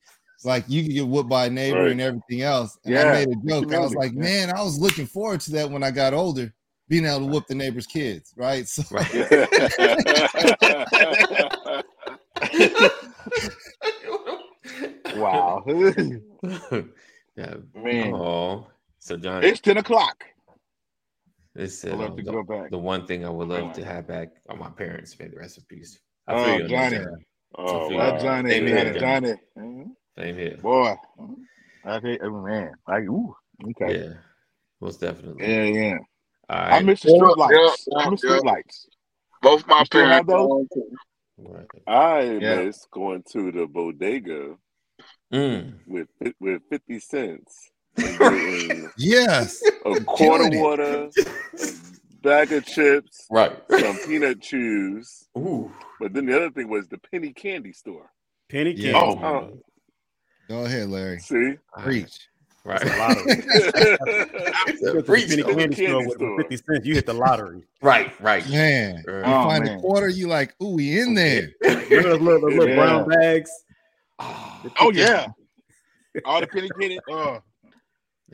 Like you could get whooped by a neighbor Right. and everything else. And Yeah, I made a joke. I was like, man, I was looking forward to that when I got older, being able to whoop the neighbor's kids, right? So Right. [laughs] Wow, [laughs] [laughs] yeah. man. Oh, so John. It's ten o'clock. This is love uh, to the, go back. the one thing I would love to have back are my parents. May the rest in peace. I Oh, feel you Johnny. oh, Yeah. Wow. Johnny, Same Johnny, here, Johnny. Mhm. Same here. Boy, I think, oh, man, like, ooh, okay, Yeah, most definitely. yeah, yeah. All I right. miss the Yeah, street lights. yeah, I miss yeah. street lights. Both my You have parents. those? gone, too. Right. I Yeah. miss going to the bodega Mm. with with fifty cents and getting yes, a quarter Killing it. water, a bag of chips, Right. some peanut chews. Ooh. But then the other thing was the penny candy store. Penny Yeah. candy. Oh, go ahead, Larry. see, Preach. Right. That's a lottery. [laughs] You go to the Preach, penny candy Candy store with store. fifty cents. You hit the lottery. Right. Right. Man, Right. you Oh, find man. a quarter, you like, ooh, we in there. [laughs] Remember those little, those little Yeah. brown bags. Ah, Oh yeah, [laughs] all the penny candy. Uh, that was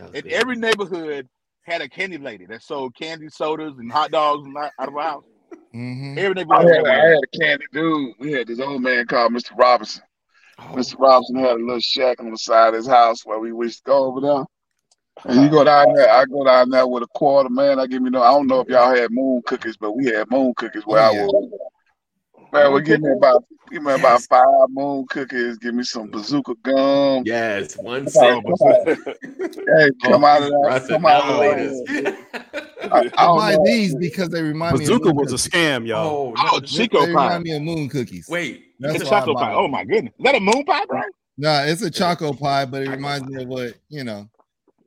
and good. every neighborhood had a candy lady that sold candy sodas and hot dogs and out out of the house. Mhm. Every I neighborhood had, had I one. had a candy dude. We had this old man called Mr. Robinson. Oh, Mr. Robinson had a little shack on the side of his house where we used to go over there. And you go down there, I go down there with a quarter, man. I give me no, I don't know if y'all had moon cookies, but we had moon cookies where Oh, I was. Man, we give me about [laughs] give me about five moon cookies, give me some bazooka gum. Yes. One [laughs] Oh, cent. Hey, come out of that. Russet Come out of that. [laughs] I, I I buy know. these because they remind me. Bazooka of moon was a scam, y'all. Oh, Oh, no. the They pie. remind me of moon cookies. Wait. That's the why chocolate pie. Oh my goodness, is that a moon pie, bro? No, it's a choco pie, but it reminds me of what you know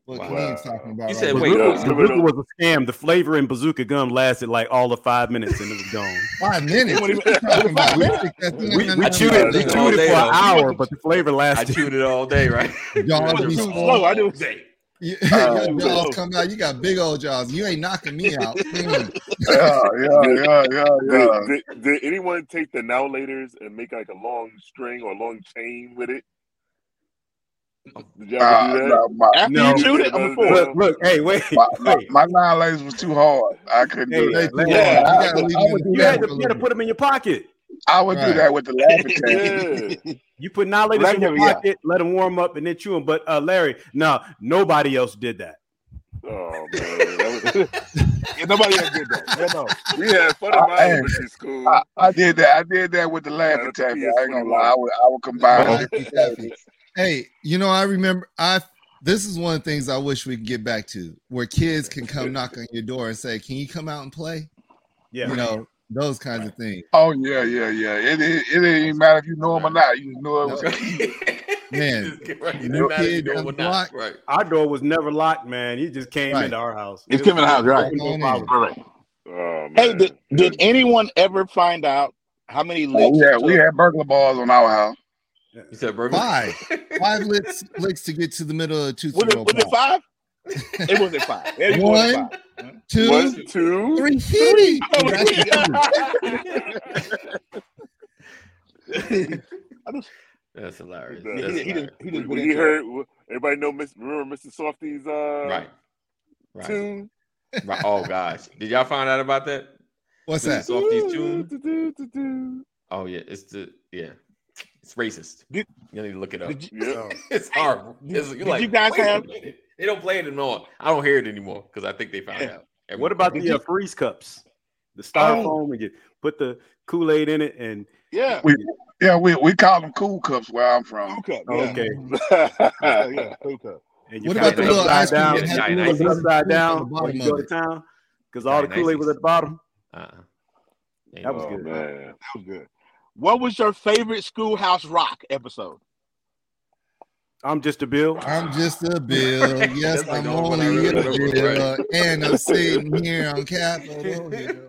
what Wow. Khalid's talking about. He right said, now. wait, Yeah, Bazooka, some of bazooka those- was a scam. The flavor in bazooka gum lasted like all of five minutes and it was gone. [laughs] five minutes. What do you- What you talking about? [laughs] We We- stick that thing We, in we there. chewed it, we chewed it for an hour, but the flavor lasted. I lasted. chewed it all day, right? [laughs] Jaws It be oh, was too small. slow. I do. You- Oh, your man. jaws come out. You got big old jaws. You ain't knocking me out. Yeah, yeah, yeah, yeah, yeah. Did, did, did anyone take the now laters and make like a long string or a long chain with it? Did y'all do that? no, my, After No. you chewed it, I'm a fool. Look, look, hey, wait, my, my, wait. my nine ladies was too hard. I couldn't Hey, do that. They too Yeah, hard. I- You gotta I would in do the You had back to, you had to put them in your pocket. I would Right. do that with the laughing Yeah. You put Now and Laters in your Yeah. pocket, let them warm up, and then chew them. But uh, Larry, no, nobody else did that. Oh man, [laughs] Yeah, nobody else did that. Yeah, no. We had fun [laughs] in I- my elementary school. I, I did that. I did that with the laugh attack. I ain't gonna lie. I would, I would combine Oh, different definitely. tactics. Hey, you know, I remember I this is one of the things I wish we could get back to where kids can come knock on your door and say, Can you come out and play? Yeah. You know, those kinds of things. Oh yeah, yeah, yeah. It it, it didn't even matter if you know him or not. You just knew it was. [laughs] Man, right. you It know, matters kid you know down or the not. block. Right. Our door was never locked, man. He just came Right. into our house. It's coming in the house, right. No Come. All right. Oh. Hey, did, did anyone ever find out how many Oh, licks? we it had we had burglar bars on our house. You said burger? Five. [laughs] Five licks, licks to get to the middle of Tootsie Was it, was it five? It wasn't five. It wasn't One, five. Two, One, two. three, three. Oh, That's I just- That's hilarious. He he, That's did- he, hilarious. he just We, went we heard. Everybody know. Miss, remember Mr. Softee's uh, Right. Right. tune? right. Oh gosh. Did y'all find out about that? What's Mr. that? Softee's tune? tune. Oh yeah, it's the yeah. It's racist. Did- you need to look it up. You, Yeah. [laughs] it's horrible. Did- It's- you're did like, you guys have- They don't play it anymore. I don't hear it anymore because I think they found Yeah. out. What about Did the you- uh, freeze cups? The styrofoam and you put the Kool Aid in it, and yeah. We yeah we we call them cool cups where I'm from. Cool cup. Oh, Yeah. okay, [laughs] Yeah, yeah, cool cup. and you What found about the little upside ice cream down, that had the Giant little ices. upside on down when you go to town? Because all the Kool Aid was at the bottom. Uh-uh. That was oh, good. man. That was good. What was your favorite Schoolhouse Rock episode? I'm just a bill. I'm just a bill. [laughs] Yes, I'm only one a bill. right. And I'm sitting here on Capitol [laughs] Hill.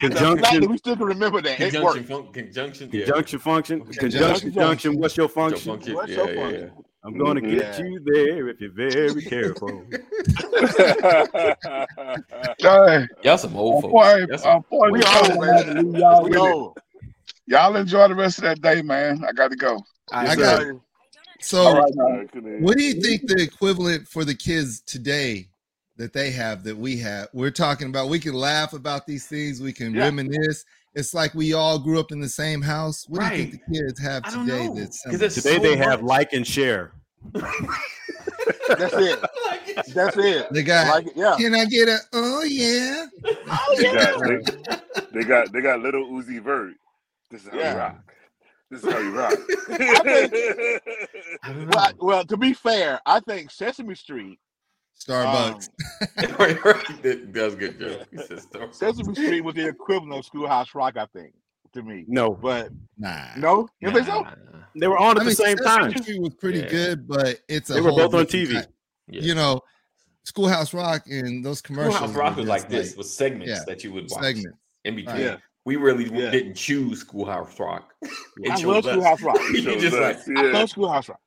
Conjunction, we still can remember that. Conjunction, worked. fun- conjunction, yeah. conjunction function, Conjunction conjunction junction. What's your Conjunction function? function, What's yeah, your yeah, function? yeah. I'm going to get Yeah. you there if you're very careful. [laughs] Y'all some old folks. boy, some- boy, We we old, man. y'all, We old. Y'all enjoy the rest of that day, man. I got to go. I got Yeah. so. All right, now. What do you think the equivalent for the kids today that they have that we have? We're talking about we can laugh about these things, we can Yeah. reminisce. It's like we all grew up in the same house. What do you think the kids have today know. that's 'Cause similar? it's Today so they have like and share. That's it. [laughs] That's it. They got Like it, yeah. can I get a oh yeah? Oh They yeah. got, they, they got they got Lil Uzi Vert. This is how Yeah. you rock. This is how you rock. [laughs] I. [laughs] Well, well, to be fair, I think Sesame Street, Starbucks. Um, [laughs] right, right. That, that was a good joke. He said Star- Sesame Street was the equivalent of Schoolhouse Rock, I think, to me. No, But nah. no, you think so? They were on at I the mean, same Sesame time. Street was pretty Yeah. good, but it's a They were whole both on TV. type- Yeah. You know, Schoolhouse Rock and those commercials. Schoolhouse Rock were was like this, with segments yeah, that you would watch segments. in between. Right. Yeah. We really Yeah. didn't choose Schoolhouse Rock. [laughs] I love us. Schoolhouse Rock. you Chose just like us, I yeah. love Schoolhouse Rock.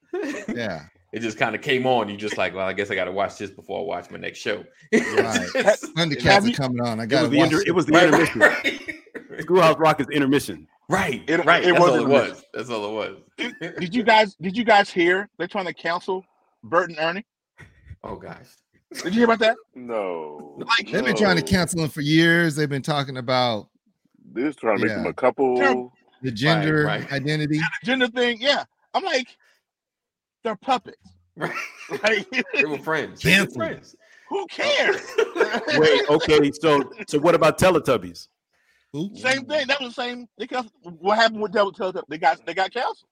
Yeah. it just kind of came on. You just like, well, I guess I got to watch this before I watch my next show. Right. [laughs] Have Thundercats you- are coming on. I got to watch inter- it. it was the right, intermission. right, Schoolhouse Rock is intermission. right, It- right. it That's was all it was. That's all it was. Did you guys did you guys hear they're trying to cancel Bert and Ernie? Oh gosh. Did you hear about that? No. Like, They've been trying to no. cancel them for years. They've been talking about They're just trying to make Yeah. them a couple. The gender right. identity. the gender thing, yeah. I'm like, they're puppets. Right. [laughs] Like, They were friends. They were friends. who oh. cares? [laughs] Wait, okay, so so what about Teletubbies? Who? Same thing. That was the same. They got, what happened with Teletubbies? They got they got canceled.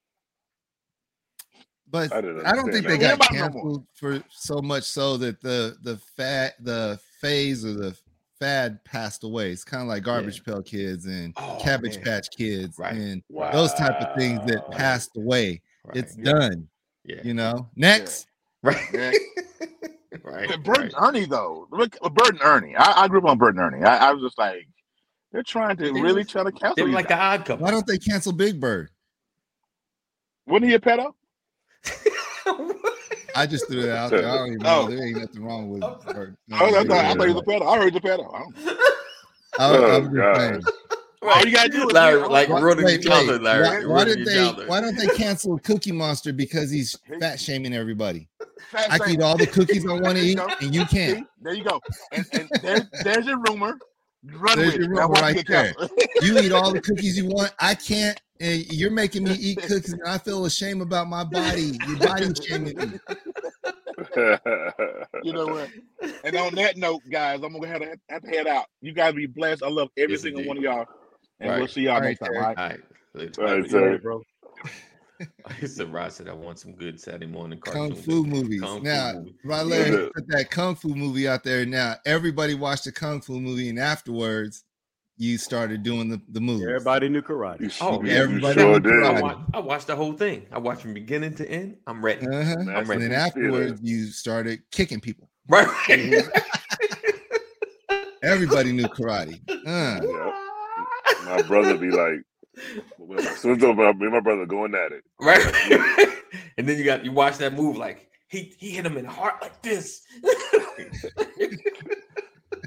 But I I don't think understand they got Hear about it no canceled for so much so that the the fad the phase or the fad passed away. It's kind of like Garbage Pail Kids and Oh, Cabbage man. Patch Kids Right. and Wow. those type of things that passed away. Right. It's Yeah. done. yeah. You know. Next, Right. [laughs] Yeah. right. But Bert right. and Ernie though, look, Bert and Ernie. I, I grew up on Bert and Ernie. I, I was just like, they're trying to They really was- try to cancel. They were these like the odd couple. why don't they cancel Big Bird? Wasn't he a pedo? I just threw it out there. I don't even Oh. know. There ain't nothing wrong with oh. Bird. I, I, thought, I thought he was a pedo. I heard he was a pedo. I don't- I, Oh, I'm just God. saying. All you gotta do is Larry, hear- like Why- ruining wait, your childhood, wait. Larry. Why, why Ruining did they? childhood. Why don't they cancel Cookie Monster because he's fat shaming everybody? Fast I can eat all the cookies I want to eat, and you can't. See? There you go. And, and there's, there's your rumor. Run There's with your it. That rumor won't right there. You eat all the [laughs] cookies you want. I can't. And you're making me eat [laughs] cookies, and I feel ashamed about my body. Your body's shaming me. [laughs] you know what? and on that note, guys, I'm gonna have to, have to head out. You guys be blessed. I love every Yes, single indeed. one of y'all, and Right. we'll see y'all All next right, time. Terry. All right. All right. Later. All right, Yeah, sir. bro. I said [laughs] Rod said I want some good Saturday morning Kung cartoons. Fu movies. Kung now, movie. Rod Larry Yeah. put that Kung Fu movie out there. Now, everybody watched the Kung Fu movie, and afterwards, you started doing the, the moves. Everybody knew karate. Oh, you everybody sure was did. I, karate. wa- I watched the whole thing. I watched from beginning to end. I'm ready. Uh-huh. I'm Master ready. And then Feeling. afterwards, you started kicking people. Right. [laughs] Everybody knew karate. Uh, Yeah. My brother be like, as soon as my, me and my brother going at it. right. [laughs] and then you got you watch that move like he he hit him in the heart like this.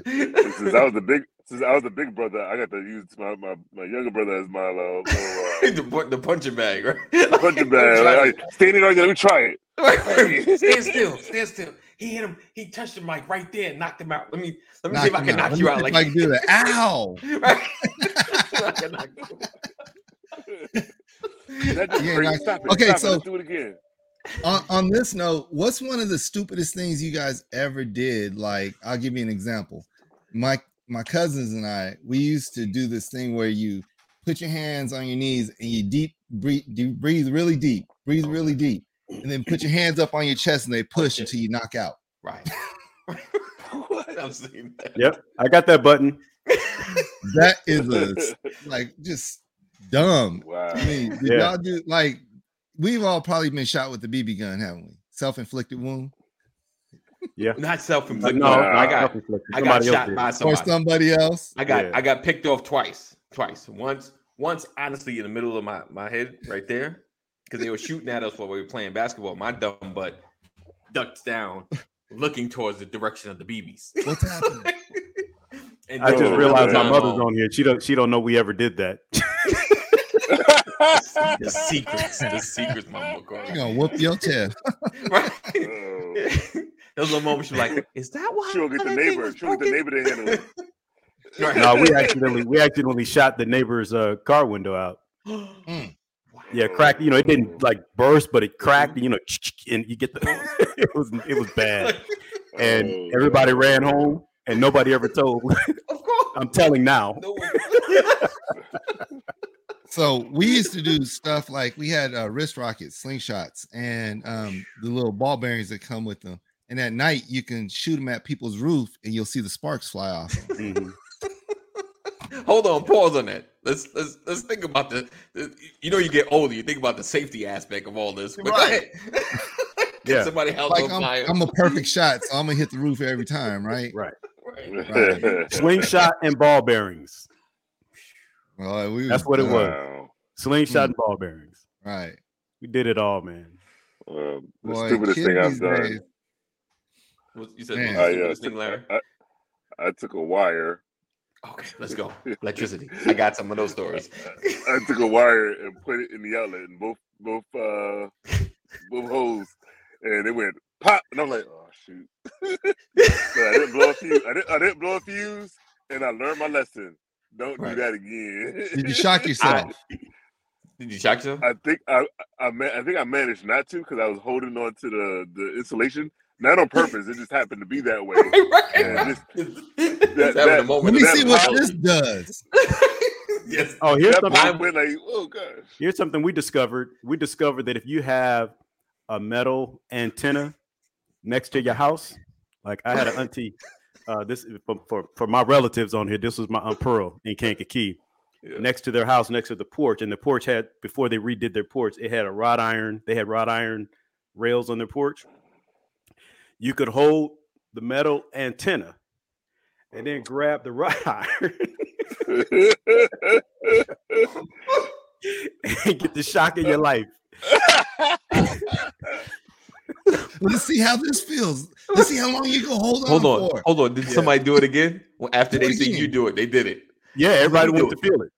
Since I was the big, since I was the big brother, I got to use my my, my younger brother as my little, little [laughs] the, the punching bag, right? uh, punching [laughs] bag. Like, like, stand there, let me try it. Right. stand still, stand still. He hit him. He touched him like right there, and knocked him out. Let me let me see if I can out. knock Let you out see like if I can do that. Ow! Right. Yeah, crazy. like- Stop it. okay, Stop so- Let's do it again. on, on this note, what's one of the stupidest things you guys ever did? Like, I'll give you an example. My my cousins and I, we used to do this thing where you put your hands on your knees and you deep breathe, you breathe really deep, breathe really deep, and then put your hands up on your chest and they push until you knock out. Right. [laughs] I've seen that. Yep, I got that button. That is a like just dumb. Wow. I mean, did Yeah. y'all do like we've all probably been shot with the BB gun, haven't we? Self-inflicted wound, Yeah, [laughs] Not self-inflicted. no, Nah. I got. I got shot did. by or somebody. somebody else. I got Yeah. I got picked off twice. Twice. Once once honestly in the middle of my, my head right there. Because they were shooting at us while we were playing basketball. My dumb butt ducked down, looking towards the direction of the BBs. What's happening? [laughs] and I just realized my mother's on here. She don't. She don't know we ever did that. [laughs] the secrets. The secrets, Mama You McCarthy. gonna whoop your tail. [laughs] Right? Oh. Those little moments you're like, is that why? She'll get the that neighbor. She'll get the neighbor to handle it. [laughs] Right. no, we accidentally we accidentally shot the neighbor's uh, car window out. [gasps] Mm. Yeah, cracked. You know, it didn't like burst, but it cracked. You know, [laughs] and you get the. it was it was bad, and Oh, everybody no. ran home, and nobody ever told. Of course. I'm telling now. No one- So we used to do stuff like we had uh, wrist rockets, slingshots, and um, the little ball bearings that come with them. And at night, you can shoot them at people's roof, and you'll see the sparks fly off. them. Mhm. Hold on, pause on that. Let's let's let's think about the, the- You know, you get older, you think about the safety aspect of all this. But go Right. ahead. [laughs] Get Yeah. somebody held Like on I'm, fire. I'm a perfect shot, so I'm gonna hit the roof every time, right? Right. Right. [laughs] Slingshot and ball bearings. Well, we That's what it was. Wow. Slingshot Mm. and ball bearings. Right. We did it all, man. Well, the Boy, stupidest thing I've done. days- What- you said Man. the I, uh, thing, took, Larry? I, I took a wire. Okay, let's go. [laughs] Electricity. I got some of those stories. I took a wire and put it in the outlet and both both uh both holes, and it went pop, and I'm like, oh shoot. [laughs] so I didn't blow a fuse. I didn't, I didn't blow a fuse, and I learned my lesson. Don't Right. do that again. Did you shock [laughs] yourself? Did you shock yourself? I think I I, ma- I think I managed not to because I was holding on to the the insulation. Not on purpose. It just happened to be that way. [laughs] And just, [laughs] Just that- that- Let me see what power- this does. yes. Oh, here's that something. went like, oh gosh. Here's something we discovered. We discovered that if you have a metal antenna next to your house, like I had an auntie, uh, this for, for for my relatives on here. This was my aunt Pearl in Kankakee. Yeah. next to their house, next to the porch, and the porch had before they redid their porch, it had a wrought iron. They had wrought iron rails on their porch. You could hold the metal antenna and then grab the wrought [laughs] iron [laughs] and get the shock of your life. [laughs] Let's see how this feels. Let's see how long you can hold on Hold on, for. hold on. Did somebody do it again? Well, after Do they it see you do it, they did it. Yeah, everybody me do wanted to feel it.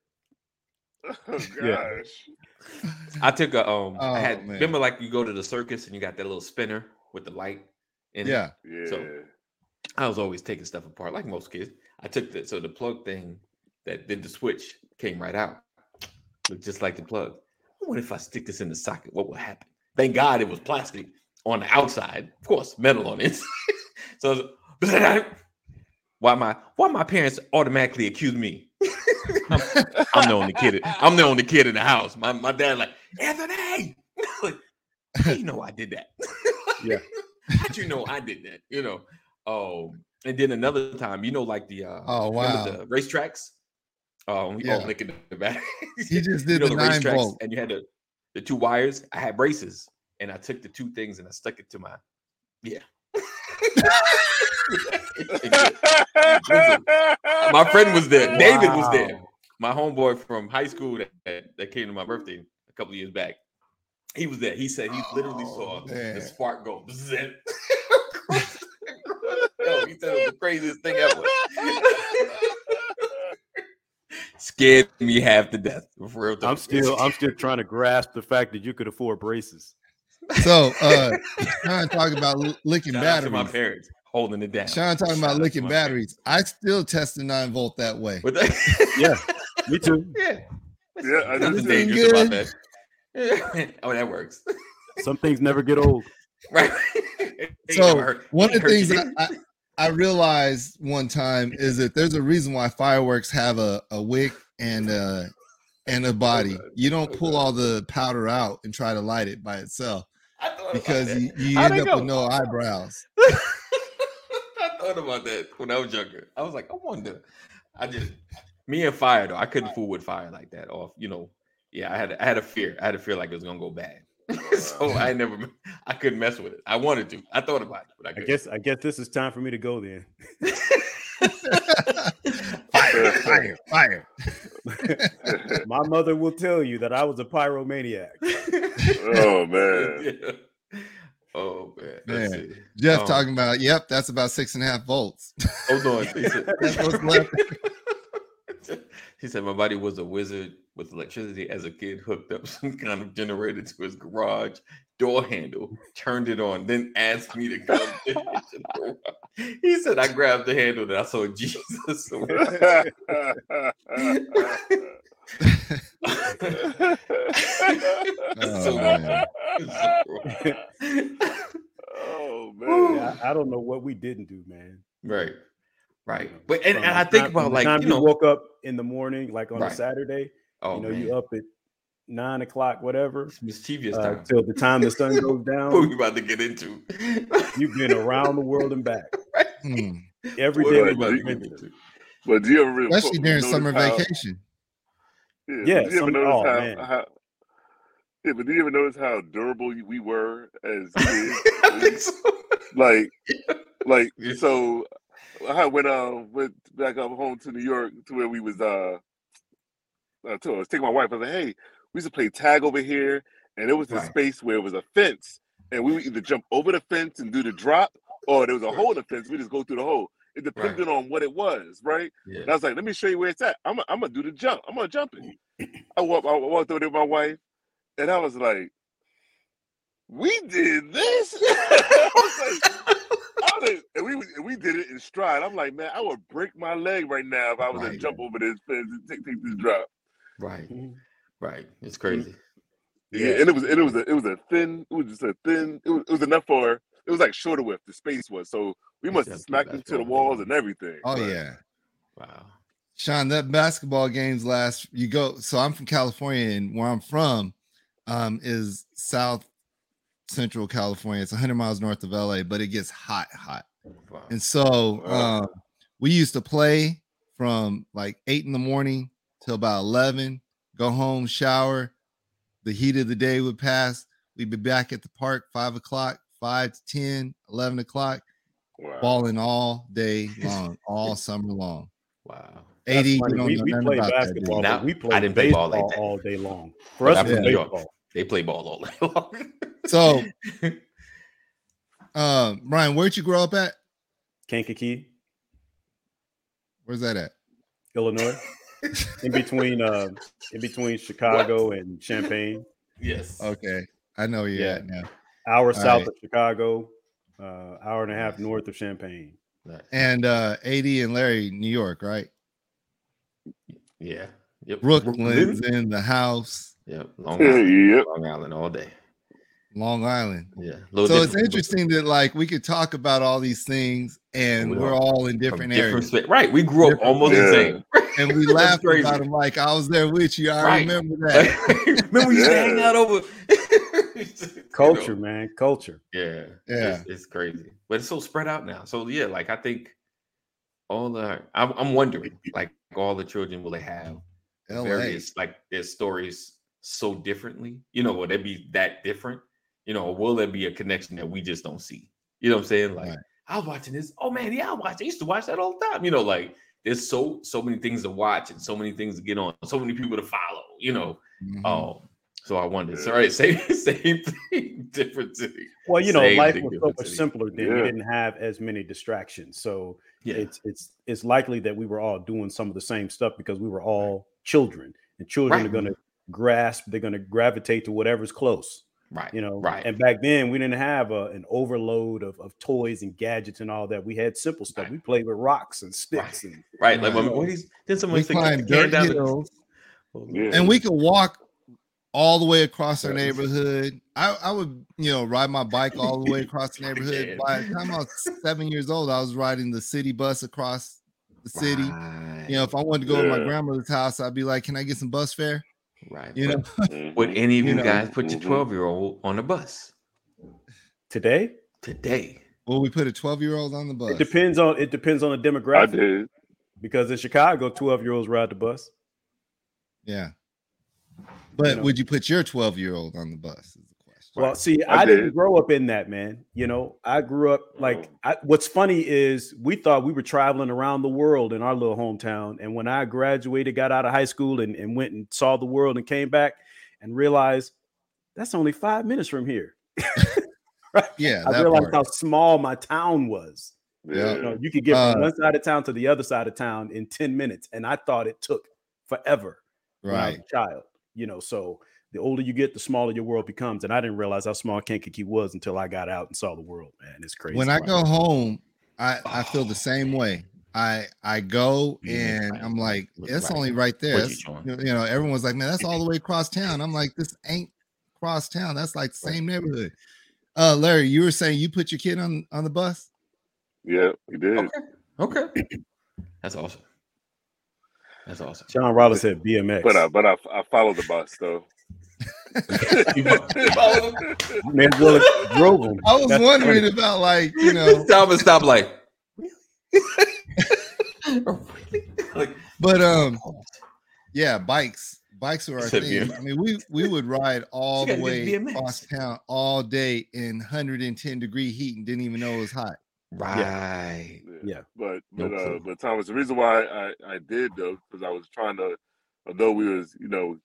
[laughs] oh [laughs] Yeah. gosh. I took a um. Oh, I had man. remember like you go to the circus and you got that little spinner with the light. In it? Yeah. Yeah. So- I was always taking stuff apart, like most kids. I took the so the plug thing that did the switch came right out, looked just like the plug. I wonder if I stick this in the socket, what will happen? Thank God it was plastic on the outside, of course, metal on it. [laughs] so [laughs] why my why my parents automatically accuse me? I'm, [laughs] I'm the only kid. I'm the only kid in the house. My my dad like Anthony. like, how you know I did that? Yeah. How'd you know I did that? You know. Oh, and then another time, you know, like the uh Oh, wow. the racetracks. Um, we Yeah. all the back. He just did you know, the the nine racetracks, and you had the the two wires. I had braces, and I took the two things and I stuck it to my yeah. [laughs] my friend was there. David was there. My homeboy from high school that, that, that came to my birthday a couple of years back. He was there. He said he literally oh, saw Oh, man. the spark go. [laughs] [laughs] Yo, he said it was the craziest thing ever. Scared me half to death. For real. I'm still I'm still trying to grasp the fact that you could afford braces. So, uh, Sean talking about licking Shout out to my parents holding it down. Sean talking Shout about out licking my batteries. I still test the nine volt that way. parents. [laughs] But Yeah, me too. yeah. Yeah, I Nothing too. dangerous about that. [laughs] oh, that works. Some things never get old. [laughs] right. So one of the things I, it? I, I realized one time is that there's a reason why fireworks have a, a wick and a and a body. You don't pull all the powder out and try to light it by itself I thought about because that. you, you end it up with no eyebrows. [laughs] I thought about that when I was younger. I was like, I wonder. I just me and fire though. I couldn't fool with fire like that. Off, you know. Yeah, I had I had a fear. I had a fear like it was gonna go bad. [laughs] so I never I couldn't mess with it. I wanted to. I thought about it, but I, I guess I guess this is time for me to go then. [laughs] fire, fire, fire. My mother will tell you that I was a pyromaniac. Oh man. Yeah. Oh man. Man. Jeff Um, talking about, yep, that's about six and a half volts. [laughs] Hold on. He said, [laughs] [laughs] he said my buddy was a wizard with electricity as a kid, hooked up some kind of generator to his garage door handle, turned it on, then asked me to come. he said I grabbed the handle and I saw Jesus. Oh, [laughs] man. oh [laughs] man. Yeah, I, I don't know what we didn't do, man. right. Right. But and, and I think time- about like time you know woke up in the morning, like on Right. a Saturday. oh you know, man. you up at nine o'clock, whatever, It's mischievous uh, time. till the time the sun goes [laughs] what down. we about to get into. You've been around the world and back Hmm. every What day. we about to get into. But do you ever really Especially during notice summer how- vacation. Yeah, Yeah, but you ever notice oh, how, how Yeah, but do you ever notice how durable we were as [laughs] kids? I think so. like like [laughs] Yeah. so I went uh went back up home to New York to where we was uh, uh to, I was taking my wife, I was like, hey, we used to play tag over here, and it was this Right. space where it was a fence, and we would either jump over the fence and do the drop, or there was a hole in the fence, we just go through the hole. It depended on what it was, right? And I was like, let me show you where it's at. I'm I'm gonna do the jump. I'm gonna jump it. [clears throat] I walked I walked over there with my wife, and I was like, we did this. [laughs] I was like, I was like, and we and we did it in stride. I'm like, man, I would break my leg right now if I was to jump over this fence and take, take this drop. Right. Mhm. Right. It's crazy. Yeah, Yeah. and it was and it was a, it was a thin. It was just a thin. It was, it was enough for. It was like shorter width. The space was so we must have Except smacked into the walls and everything. Oh Right. yeah. Wow. Sean, that basketball games last you go. So I'm from California, and where I'm from um, is South Central California. It's 100 miles north of LA, but it gets hot, hot. Wow. And so Wow. um, we used to play from like eight in the morning till about 11, go home, shower. The heat of the day would pass. We'd be back at the park five o'clock, five to 10, 11 o'clock, Wow. balling all day [laughs] long, all summer long. Wow. 80, That's you don't we know we play about that, dude. basketball, we I play didn't play ball like that. all day long. For us, I'm it's from New York. baseball. They play ball all day [laughs] long. So, um, [laughs] Ryan, where'd you grow up at? Kankakee, Where's that at? Illinois, in between uh, in between Chicago and Champaign, yes. Okay, I know where you're Yeah. at now. hour south right. of Chicago, uh, hour and a half north of Champaign. Nice. And uh, AD and Larry, New York, right? Yeah. Yep. Brooklyn's in the house. Yep. Long Island. [laughs] yep. Long Island all day. Long Island. Yeah. a little So it's interesting that like we could talk about all these things and We we're all in different different areas. spa- right. We grew up Different- almost the same. [laughs] And we [laughs] laughed crazy. about them like I was there with you. I Right. remember [laughs] that. Remember we used to hang out over You Culture, know, man, culture. Yeah, Yeah. it's, it's crazy, but it's so spread out now. So yeah, like I think all the I'm, I'm wondering, like all the children will they have LA. various like their stories so differently? You know, will they be that different? You know, or will there be a connection that we just don't see? You know what I'm saying? Like Right. I was watching this. Oh man, yeah, I watched. I used to watch that all the time. You know, like there's so so many things to watch and so many things to get on, so many people to follow. You know, Mhm. um. So I wondered. So right, [laughs] same same thing, different thing. Well, you know, Same life thing, was so much city. simpler then. We didn't have as many distractions. So Yeah, it's it's it's likely that we were all doing some of the same stuff because we were all children, and children Right. are going to grasp. They're going to gravitate to whatever's close. Right. You know, right. And back then, we didn't have a, an overload of, of toys and gadgets and all that. We had simple stuff. Right. We played with rocks and sticks, and Right. Like when, Right. when he's then someone We used to kick climbed the dirt down the- hills [laughs] oh, Yeah. and we could walk all the way across our neighborhood. I, I would, you know, ride my bike [laughs] all the way across the neighborhood. By the time I was seven years old, I was riding the city bus across the city. Right. You know, if I wanted to go to my grandmother's house, I'd be like, "Can I get some bus fare?" Right. You know, [laughs] Mhm. would any of You you, know. guys put your Mhm. 12 year old on a bus today today? well, we put a twelve-year-old on the bus. it depends on it depends on the I demographic. did. Because in Chicago, twelve year olds ride the bus. Yeah, but know. would you put your twelve-year-old on the bus? Is the question. Well, see, I I, didn't grow up in that, man. You know, I grew up like Oh. I, what's funny is we thought we were traveling around the world in our little hometown. And when I graduated, got out of high school and, and went and saw the world and came back and realized that's only five minutes from here. [laughs] yeah, I realized part. how small my town was. Yeah. You know, you could get from Uh, one side of town to the other side of town in 10 minutes. And I thought it took forever when I was right. a child. You know, so the older you get, the smaller your world becomes. And I didn't realize how small Kankakee was until I got out and saw the world, man. It's crazy. When I go home, I I feel the same Oh. way. I I go and right. I'm like, Look it's right. only right there. You That's- showing? You know, everyone's like, man, that's all the way across [laughs] town. I'm like, this ain't cross town. That's like the same neighborhood. Uh, Larry, you were saying you put your kid on on the bus. Yeah, we did. Okay. Okay. [coughs] That's awesome. That's awesome. Sean Rollins said BMX. But I but I, I followed the bus though. You follow him? Man, well, drove him. I was That's wondering funny. about like you know, [laughs] Stop and stop like like [laughs] but um, yeah, bikes. Bikes are our Said thing. BMX. I mean, we we would ride all the way get across town all day in 110 degree heat and didn't even know it was hot. right. Yeah. But No but uh but Thomas, the reason why I I did though because I was trying to, although we was you know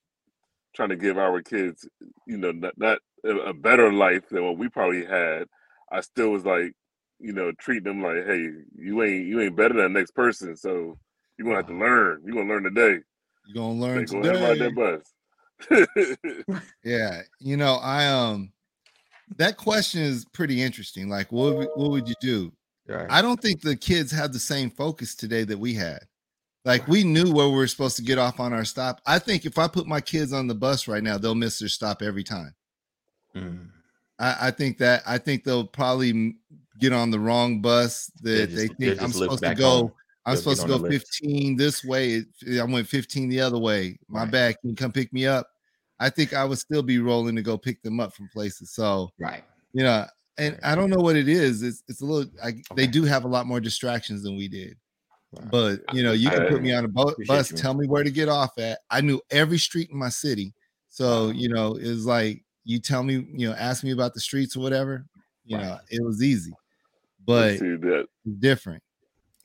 trying to give our kids you know not, not a a better life than what we probably had, I still was like you know treating them like hey you ain't you ain't better than the next person so you're gonna have to learn you're gonna learn today. You're gonna They learn go ahead and ride today. that bus. [laughs] Yeah, you know, I um that question is pretty interesting. Like, what would, what would you do? Right. I don't think the kids have the same focus today that we had. Like, we knew where we were supposed to get off on our stop. I think if I put my kids on the bus right now, they'll miss their stop every time. Mm. I, I think that I think they'll probably get on the wrong bus that just- they think I'm supposed to go. home. I'm They'll supposed to go 15 this way. I went 15 the other way. My Right. bad. Can you come pick me up? I think I would still be rolling to go pick them up from places. So Right. you know, and. I don't know what it is. It's it's a little. I, They do have a lot more distractions than we did. Right. But you know, you can put me on a bo- [laughs] bus, you, tell me where to get off at. I knew every street in my city, so you know, it was like you tell me, you know, ask me about the streets or whatever. You Right. know, it was easy, But but see that different.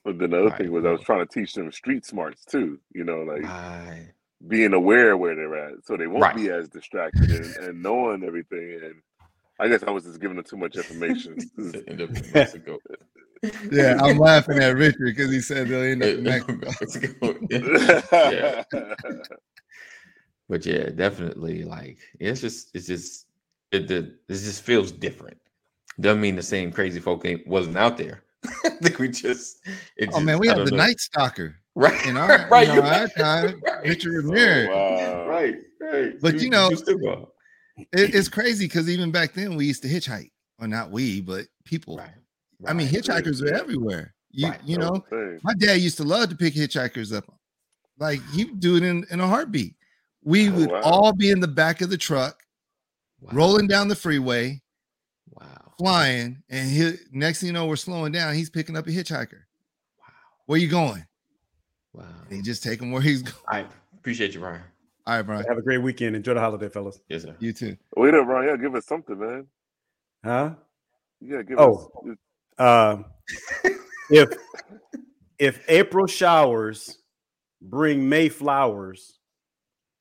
but then the other Right. thing was I was trying to teach them street smarts too. You know, like Right. being aware of where they're at, so they won't Right. be as distracted and, and knowing everything. And I guess I was just giving them too much information. [laughs] [laughs] End up in Mexico. Yeah, I'm laughing at Richard because he said they'll end up in Mexico. Mexico. [laughs] Yeah. But yeah, definitely. Like it's just it's just it, the it just feels different. Doesn't mean the same crazy folk ain't wasn't out there. I think we just it Oh just- man, we I have the know. Night Stalker right in our, right you you our time, right. Richard Oh, Ramirez. wow. right right. But you know- still go. It, it's crazy because even back then we used to hitchhike, or not we, but people. Right. I mean, hitchhikers are everywhere. You Right. you know, my dad used to love to pick hitchhikers up. Like he would do it in, in a heartbeat. We Oh, would wow. all be in the back of the truck, Wow. rolling down the freeway, Wow. flying, and he, next thing you know, we're slowing down. He's picking up a hitchhiker. Wow. Where you going? Wow. And he just take him where he's [laughs] going. I appreciate you, Ryan. All right, Brian. Have a great weekend. Enjoy the holiday, fellas. Yes, sir. You too. Wait up, Ron. Yeah, give us something, man. Huh? Yeah, give Oh. us. Uh, if if April showers bring May flowers,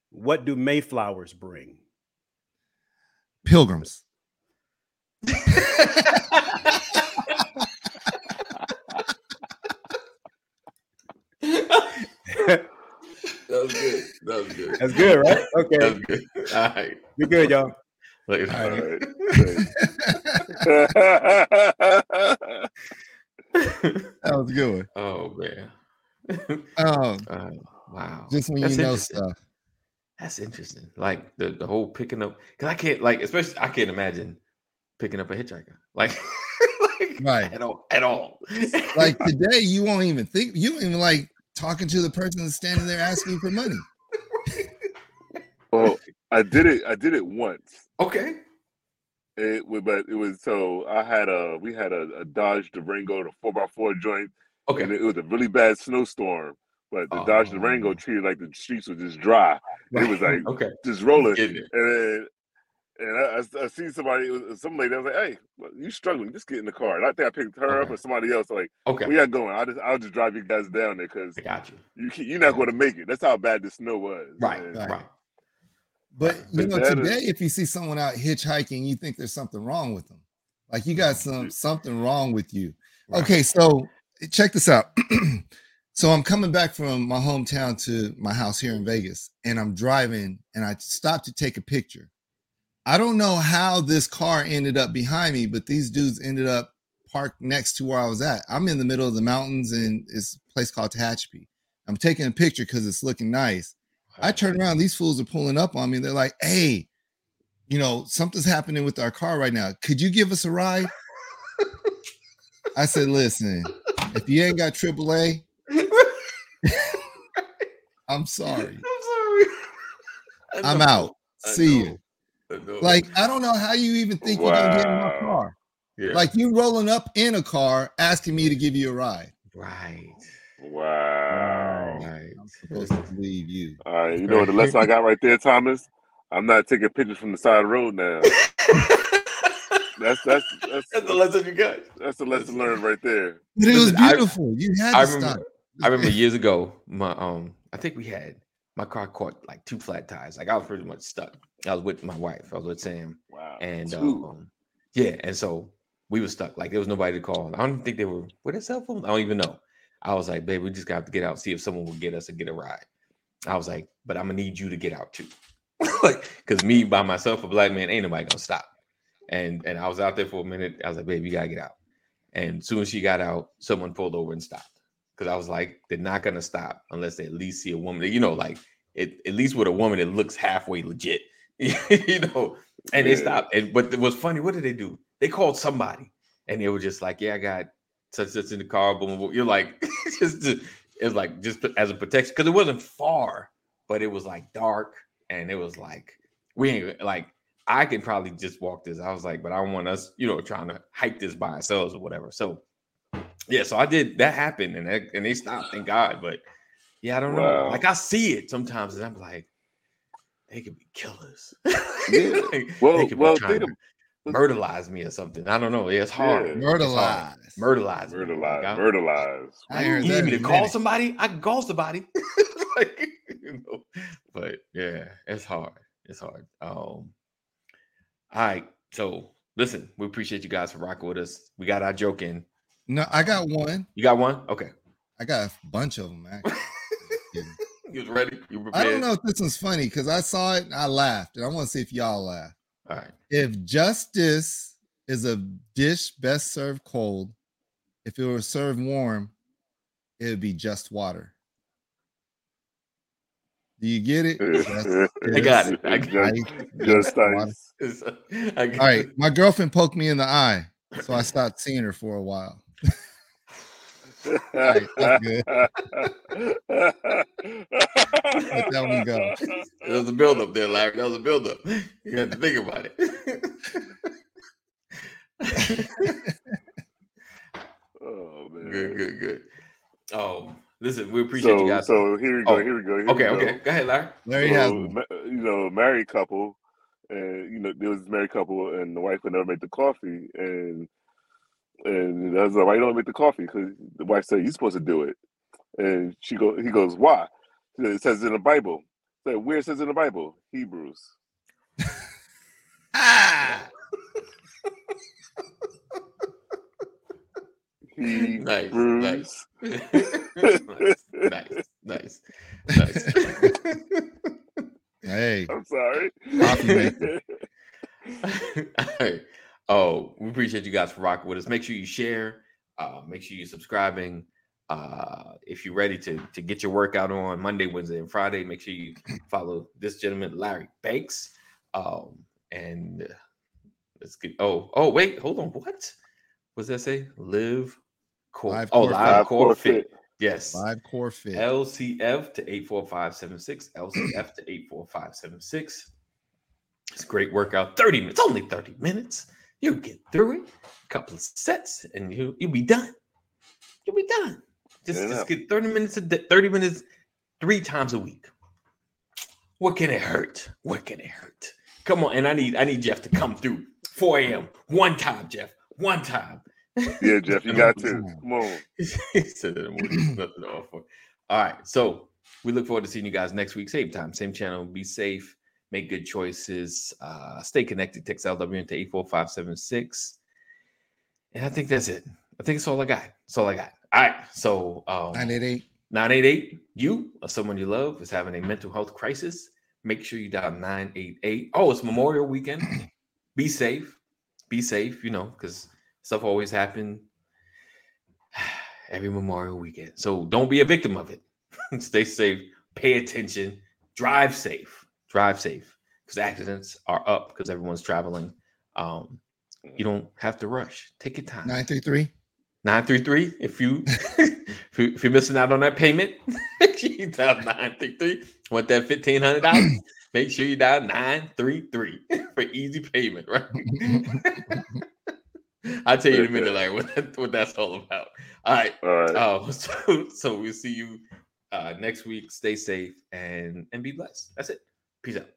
what do May flowers bring? Pilgrims. [laughs] was good. That was good. That's good, right? That Okay, was good. [laughs] All right. be good, y'all. Later. All All right. right. [laughs] That was a good one. oh man. Um, [laughs] Uh, wow. just when That's you know stuff. That's interesting. Like the, the whole picking up because I can't like especially I can't imagine picking up a hitchhiker. Like, like Right. at all at all. Like today, you won't even think you don't even like talking to the person that's standing there asking for money. [laughs] well, I did it. I did it once. okay. It was, but it was so I had a we had a, a Dodge Durango, the four x four joint, Okay. and it was a really bad snowstorm. But the Dodge Durango Oh. treated like the streets were just dry. It was like [laughs] okay. just rolling. And then, and I, I, I see somebody, it some lady. I was like, "Hey, you struggling? Just get in the car." And I think I picked her up or somebody else. Like, Okay. we y'all going? I just, I'll just drive you guys down there because I got you. You, you're not going to make it. That's how bad the snow was. Right. And- Right. Right. But [laughs] you But know, today, is- if you see someone out hitchhiking, you think there's something wrong with them. Like you got mm-hmm. some something wrong with you. Right. Okay, so eh, check this out. [clears throat] so I'm coming back from my hometown to my house here in Vegas, and I'm driving, and I stopped to take a picture. I don't know how this car ended up behind me, but these dudes ended up parked next to where I was at. I'm in the middle of the mountains, and it's a place called Tehachapi. I'm taking a picture because it's looking nice. I turn around, these fools are pulling up on me. They're like, hey, you know, something's happening with our car right now. Could you give us a ride? I said, listen, if you ain't got AAA, [laughs] I'm sorry. I'm sorry. [laughs] I'm out. I See know. you. I know. Like, I don't know how you even think you're gonna get in my car. yeah. Like you rolling up in a car asking me to give you a ride. right. Wow. Right. I'm supposed to believe you. All right. You know what the lesson I got right there, Thomas? I'm not taking pictures from the side of the road now. That's that's that's That's the lesson you got. that's the lesson learned right there. But it was Listen, I- beautiful. you had to I stop. I remember years ago, my um, I think we had my car caught like two flat tires. Like I was pretty much stuck. I was with my wife. I was with Sam, Wow. and um, yeah, and so we were stuck. Like there was nobody to call. I don't think they were. with their cell phone. I don't even know. I was like, babe, we just got to get out, see if someone will get us and get a ride. I was like, but I'm gonna need you to get out too, [laughs] like, cause me by myself, a black man, ain't nobody gonna stop. And and I was out there for a minute. I was like, babe, you gotta get out. And soon as she got out, someone pulled over and stopped. Because I was like, they're not gonna stop unless they at least see a woman. You know, like it, at least with a woman that looks halfway legit. [laughs] you know, and they stopped. And but it was funny. What did they do? They called somebody, and they were just like, "Yeah, I got such such in the car." Boom, boom. You're like, [laughs] just to, it was like just as a protection because it wasn't far, but it was like dark, and it was like we ain't like I can probably just walk this. I was like, but I don't want us, you know, trying to hike this by ourselves or whatever. So yeah, so I did that happened and that, and they stopped, thank God. But yeah, I don't know. Like I see it sometimes, and I'm like, they could be killers. [laughs] Yeah. [laughs] Like, Well, they could be well, trying think to of- murderize me or something. I don't know. It's hard. Yeah. It's Murder hard. lies. Murderize. Like, lies, I- murder lies. I ain't heard you need me to a call minute. somebody? I can call somebody. [laughs] like, you know, but yeah, it's hard. It's hard. Um, all right. So listen, we appreciate you guys for rocking with us. We got our joke in. No, I got one. You got one? Okay. I got a bunch of them. Actually. You was ready? You I prepared? don't know if this one's funny because I saw it and I laughed, and I want to see if y'all laugh. All right. If justice is a dish best served cold, if it were served warm, it would be just water. Do you get it? [laughs] That's- I got it. I got Ice, [laughs] Just ice. [laughs] It's- I got All right, my girlfriend poked me in the eye, so I stopped seeing her for a while. Right, that's good. Let that one go. There was a buildup there, Larry. That was a buildup. You had to think about it. oh man. good, good, good. Oh, listen, we appreciate So, you guys. so here we go. Oh, Here we go. Here okay, we go. okay. Go ahead, Larry. Larry So, has ma- you know, married couple, and you know, there was a married couple, and the wife would never make the coffee, and and I was like, why you don't make the coffee? Because the wife said you're supposed to do it, and she go, he goes, why? She said, It says in the Bible. I said, where it says in the Bible? Hebrews. ah. [laughs] Nice, Hebrews. nice, [laughs] nice, nice, nice. Hey, I'm sorry. Coffee maker. [laughs] All right. Oh, we appreciate you guys for rocking with us. Make sure you share. Uh, make sure you're subscribing. Uh, if you're ready to to get your workout on Monday, Wednesday, and Friday, make sure you [clears throat] follow this gentleman, Larry Banks. Um, and uh, let's get. Oh, oh, wait, hold on. What? was that say? Live core. Live oh, core live Live core core fit. fit. Yes. five core fit. LCF to 84576. LCF to 84576. It's a great workout. 30 minutes, only 30 minutes. You'll get through it. A couple of sets and you, you'll be done. You'll be done. Just, Fair just enough. get 30 minutes a day, 30 minutes three times a week. What can it hurt? What can it hurt? Come on, and I need I need Jeff to come through 4 a.m. One time, Jeff. One time. Yeah, Jeff, you got to. [laughs] Come on. [laughs] he said that [clears throat] nothing to offer. All right. So we look forward to seeing you guys next week. Same time, same channel. Be safe, make good choices, uh, stay connected. Text LWN to 84576. And I think that's it. I think it's all I got. That's all I got. All right. So um, 988. 988, you or someone you love is having a mental health crisis, make sure you dial 988. Oh, it's Memorial Weekend. [clears throat] Be safe. Be safe, you know, because stuff always happen [sighs] every Memorial Weekend. So don't be a victim of it. [laughs] Stay safe. Pay attention. Drive safe. Drive safe. Because accidents are up because everyone's traveling. Um, you don't have to rush. Take your time. 933. 933 if you [laughs] if, you, if you're missing out on that payment [laughs] you dial 933 want that $1500 [clears throat] make sure you dial 933 [laughs] for easy payment right i'll tell you in a minute like what, that, what that's all about all right All right. uh, so, so we'll see you uh, next week stay safe and and be blessed that's it peace out